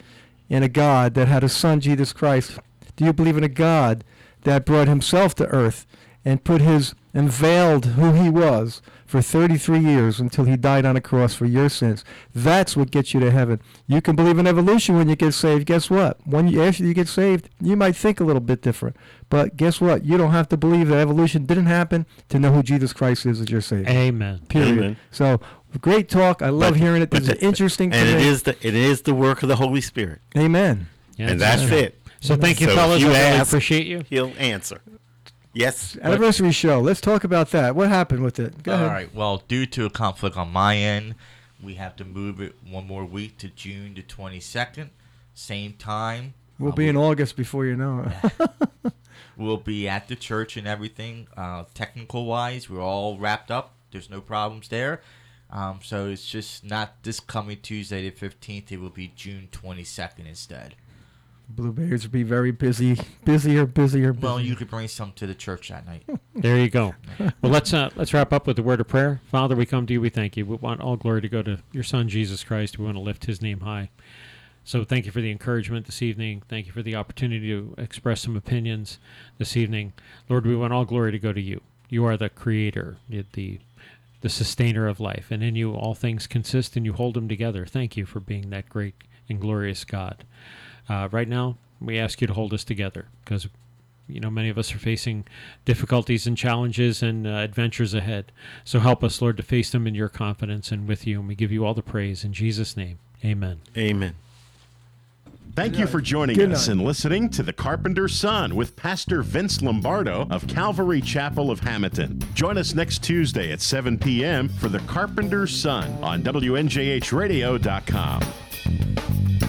in a God that had a Son, Jesus Christ? Do you believe in a God that brought himself to earth and put his, unveiled who he was for 33 years until he died on a cross for your sins? That's what gets you to heaven. You can believe in evolution when you get saved. Guess what? When you, after you get saved, you might think a little bit different. But guess what? You don't have to believe that evolution didn't happen to know who Jesus Christ is as your Savior. Amen. Period. Amen. So great talk. I love But- hearing it. but This is the- interesting. and to it me. is the it is the work of the Holy Spirit. Amen. Yeah, and it's that's true. it. So thank you, if fellas. I really ask, appreciate you. He'll answer. Yes. Anniversary show. Let's talk about that. What happened with it? Go All ahead. right. Well, due to a conflict on my end, we have to move it one more week to June the 22nd. Same time. We'll Uh, be we- in August before you know it. [laughs] We'll be at the church and everything. Uh, technical wise, we're all wrapped up. There's no problems there. Um, so it's just not this coming Tuesday the 15th. It will be June 22nd instead. Blueberries will be very busy, busier, busier, busier. Well, you could bring some to the church that night. [laughs] There you go. Well, let's uh, let's wrap up with a word of prayer. Father, we come to you. We thank you. We want all glory to go to your Son Jesus Christ. We want to lift His name high. So thank you for the encouragement this evening. Thank you for the opportunity to express some opinions this evening. Lord, we want all glory to go to you. You are the Creator, the the, sustainer of life, and in you all things consist, and you hold them together. Thank you for being that great and glorious God. Uh, right now, we ask you to hold us together because you know many of us are facing difficulties and challenges and uh, adventures ahead so help us lord to face them in your confidence and with you and we give you all the praise in jesus name amen Amen. Thank you for joining us and listening to The Carpenter's Son with Pastor Vince Lombardo of Calvary Chapel of Hamilton. Join us next Tuesday at 7 p.m. for The Carpenter's Son on WNJHradio.com.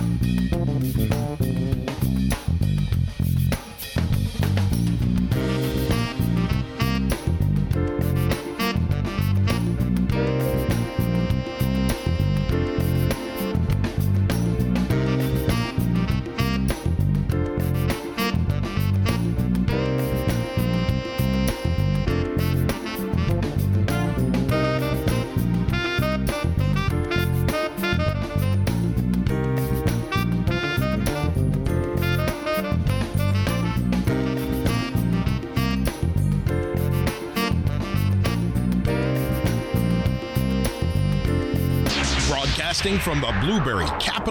from the Blueberry capital